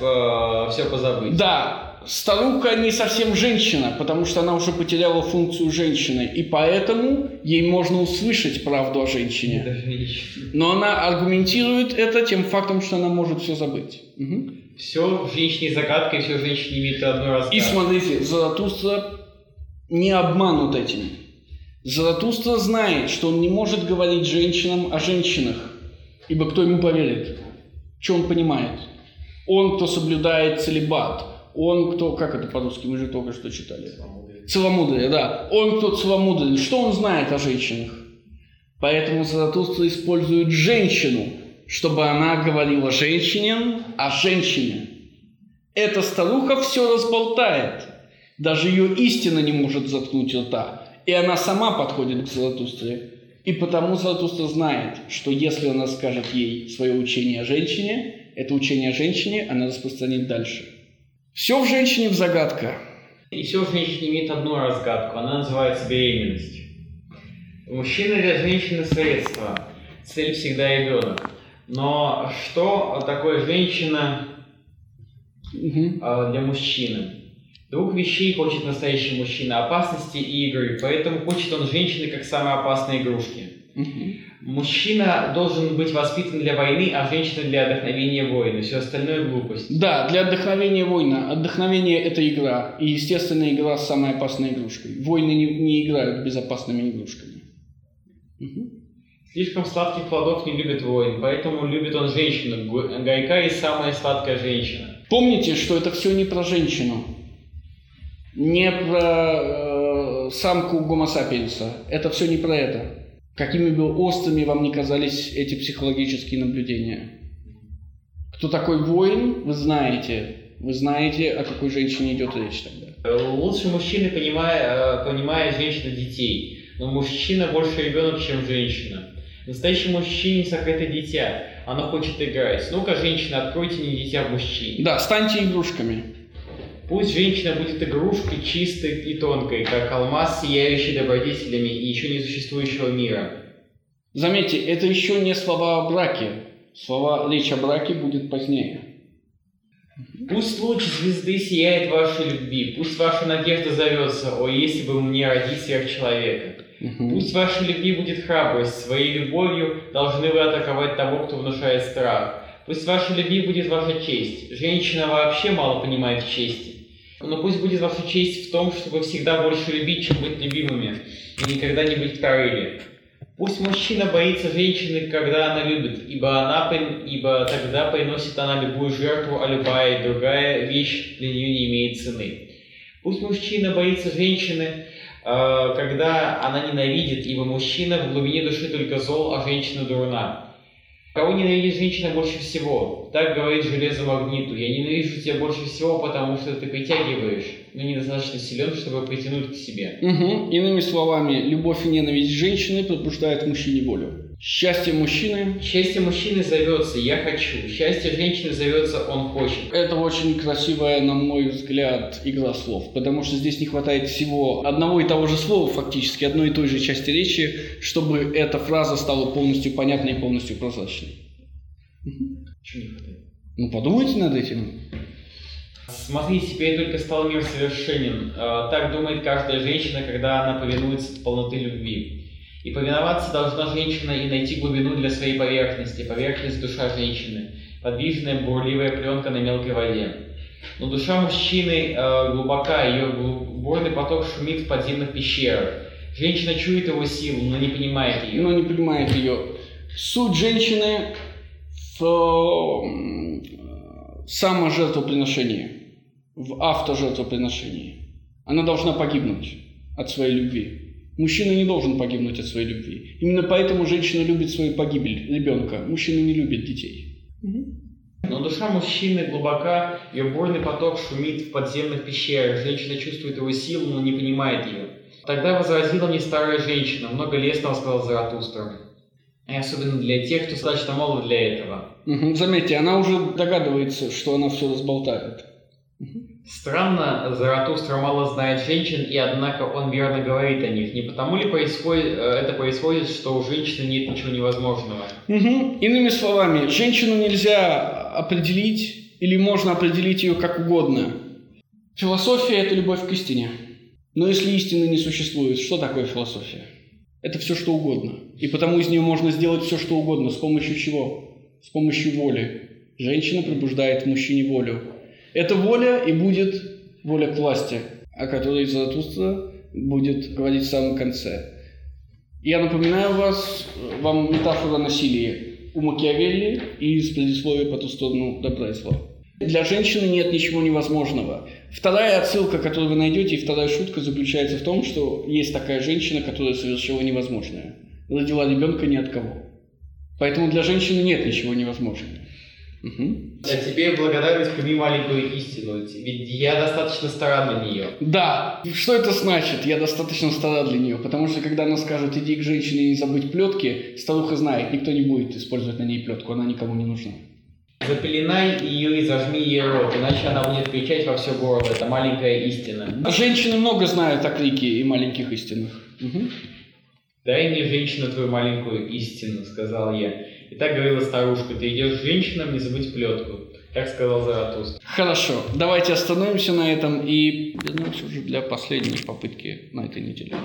B: все позабыть.
A: Да, старуха не совсем женщина, потому что она уже потеряла функцию женщины, и поэтому ей можно услышать правду о женщине. Но она аргументирует это тем фактом, что она может все забыть. Мгм.
B: Все в женщине загадка, и все в женщине имеет одну разгадку.
A: И смотрите, Заратустра не обманут этим. Заратустра знает, что он не может говорить женщинам о женщинах, ибо кто ему поверит? Что он понимает? Он, кто соблюдает целебат, он, кто, как это по-русски, мы же только что читали. Целомудрие, да. Он, кто целомудрен, что он знает о женщинах? Поэтому Заратустра использует женщину, чтобы она говорила женщине о женщине. Эта старуха все разболтает. Даже ее истина не может заткнуть рта. И она сама подходит к Заратустре. И потому Заратустра знает, что если она скажет ей свое учение о женщине, это учение о женщине она распространит дальше. Все в женщине в загадка.
B: И все в женщине имеет одну разгадку. Она называется беременность. Мужчина для женщины средство. Цель всегда ребенок. Но что такое женщина а, для мужчины? Двух вещей хочет настоящий мужчина. Опасности и игры. Поэтому хочет он женщины как самые опасные игрушки.
A: Мгм.
B: Мужчина должен быть воспитан для войны, а женщина для вдохновения воина. Все остальное глупость.
A: Да, для отдохновения война. Отдохновение – это игра. И, естественно, игра с самой опасной игрушкой. Войны не, не играют безопасными игрушками. Мгм.
B: Слишком сладких плодов не любит воин, поэтому любит он женщину. Гайка и самая сладкая женщина.
A: Помните, что это все не про женщину. Не про э, самку гомосапиенса. Это все не про это. Какими бы острыми вам не казались эти психологические наблюдения. Кто такой воин, вы знаете. Вы знаете, о какой женщине идет речь тогда.
B: Лучше мужчины, понимая, э, понимая женщину детей. Но мужчина больше ребенок, чем женщина. Настоящий мужчине сокрыто дитя. Она хочет играть. Ну-ка, женщина, откройте мне дитя в мужчине.
A: Да, станьте игрушками.
B: Пусть женщина будет игрушкой чистой и тонкой, как алмаз, сияющий добродетелями и еще не существующего мира.
A: Заметьте, это еще не слова о браке. Слова «речь о браке» будет позднее.
B: Пусть луч звезды сияет вашей любви, пусть ваша надежда зовется, о, если бы мне родить сверхчеловека.
A: Мгм.
B: Пусть вашей любви будет храбрость, своей любовью должны вы атаковать того, кто внушает страх. Пусть вашей любви будет ваша честь. Женщина вообще мало понимает в чести. Но пусть будет ваша честь в том, чтобы всегда больше любить, чем быть любимыми, и никогда не быть вторыми. Пусть мужчина боится женщины, когда она любит, ибо, она, ибо тогда приносит она любую жертву, а любая другая вещь для нее не имеет цены. Пусть мужчина боится женщины, э, когда она ненавидит, ибо мужчина в глубине души только зол, а женщина дурна. Кого ненавидит женщина больше всего? Так говорит железо магниту. Я ненавижу тебя больше всего, потому что ты притягиваешь, но недостаточно силен, чтобы притянуть к себе.
A: Мгм. Иными словами, любовь и ненависть женщины пробуждает мужчине волю. Счастье мужчины
B: Счастье мужчины зовется «я хочу», счастье женщины зовется «он хочет».
A: Это очень красивая, на мой взгляд, игра слов, потому что здесь не хватает всего одного и того же слова, фактически, одной и той же части речи, чтобы эта фраза стала полностью понятной и полностью прозрачной.
B: Чего не хватает?
A: Ну, подумайте над этим.
B: Смотри, теперь только стал мир совершенен. Э, Так думает каждая женщина, когда она повинуется полноты любви. И повиноваться должна женщина и найти глубину для своей поверхности, поверхность душа женщины, подвижная бурливая пленка на мелкой воде. Но душа мужчины э, глубока, ее бурный поток шумит в подземных пещерах. Женщина чует его силу, но не понимает ее.
A: Но не понимает ее. Суть женщины в саможертвоприношении, в автожертвоприношении. Она должна погибнуть от своей любви. Мужчина не должен погибнуть от своей любви. Именно поэтому женщина любит свою погибель ребенка. Мужчина не любит детей.
B: Но душа мужчины глубока, ее бурный поток шумит в подземных пещерах. Женщина чувствует его силу, но не понимает ее. Тогда возразила мне старая женщина, много лестного сказал Заратустра. И особенно для тех, кто достаточно молод для этого.
A: Мгм. Заметьте, она уже догадывается, что она все разболтает.
B: Странно, Заратустра мало знает женщин, и однако он верно говорит о них. Не потому ли происходит, э, это происходит, что у женщины нет ничего невозможного?
A: Мгм. Иными словами, женщину нельзя определить или можно определить ее как угодно. Философия – это любовь к истине. Но если истины не существует, что такое философия? Это все что угодно. И потому из нее можно сделать все что угодно. С помощью чего? С помощью воли. Женщина пробуждает в мужчине волю. Эта воля и будет воля к власти, о которой Заратустра будет говорить в самом конце. Я напоминаю вас, вам метафора насилия у Макиавелли и из предисловия по ту сторону добра и зла. Для женщины нет ничего невозможного. Вторая отсылка, которую вы найдете, и вторая шутка заключается в том, что есть такая женщина, которая совершила невозможное. Родила ребенка ни от кого. Поэтому для женщины нет ничего невозможного. Мгм.
B: А теперь благодарность прими маленькую истину, ведь я достаточно стара для нее.
A: Да, что это значит? Я достаточно стара для нее, потому что когда она скажет, иди к женщине и не забыть плетки, старуха знает, никто не будет использовать на ней плетку, она никому не нужна.
B: Запеленай ее и зажми ей рот, иначе она будет кричать во все горло. Это маленькая истина.
A: Женщины много знают о крике и маленьких истинах. Мгм.
B: «Дай мне, женщина, твою маленькую истину», — сказал я. И так говорила старушка, ты идешь к женщинам, не забудь плетку. Так сказал Заратустра.
A: Хорошо, давайте остановимся на этом и вернемся уже для последней попытки на этой неделе.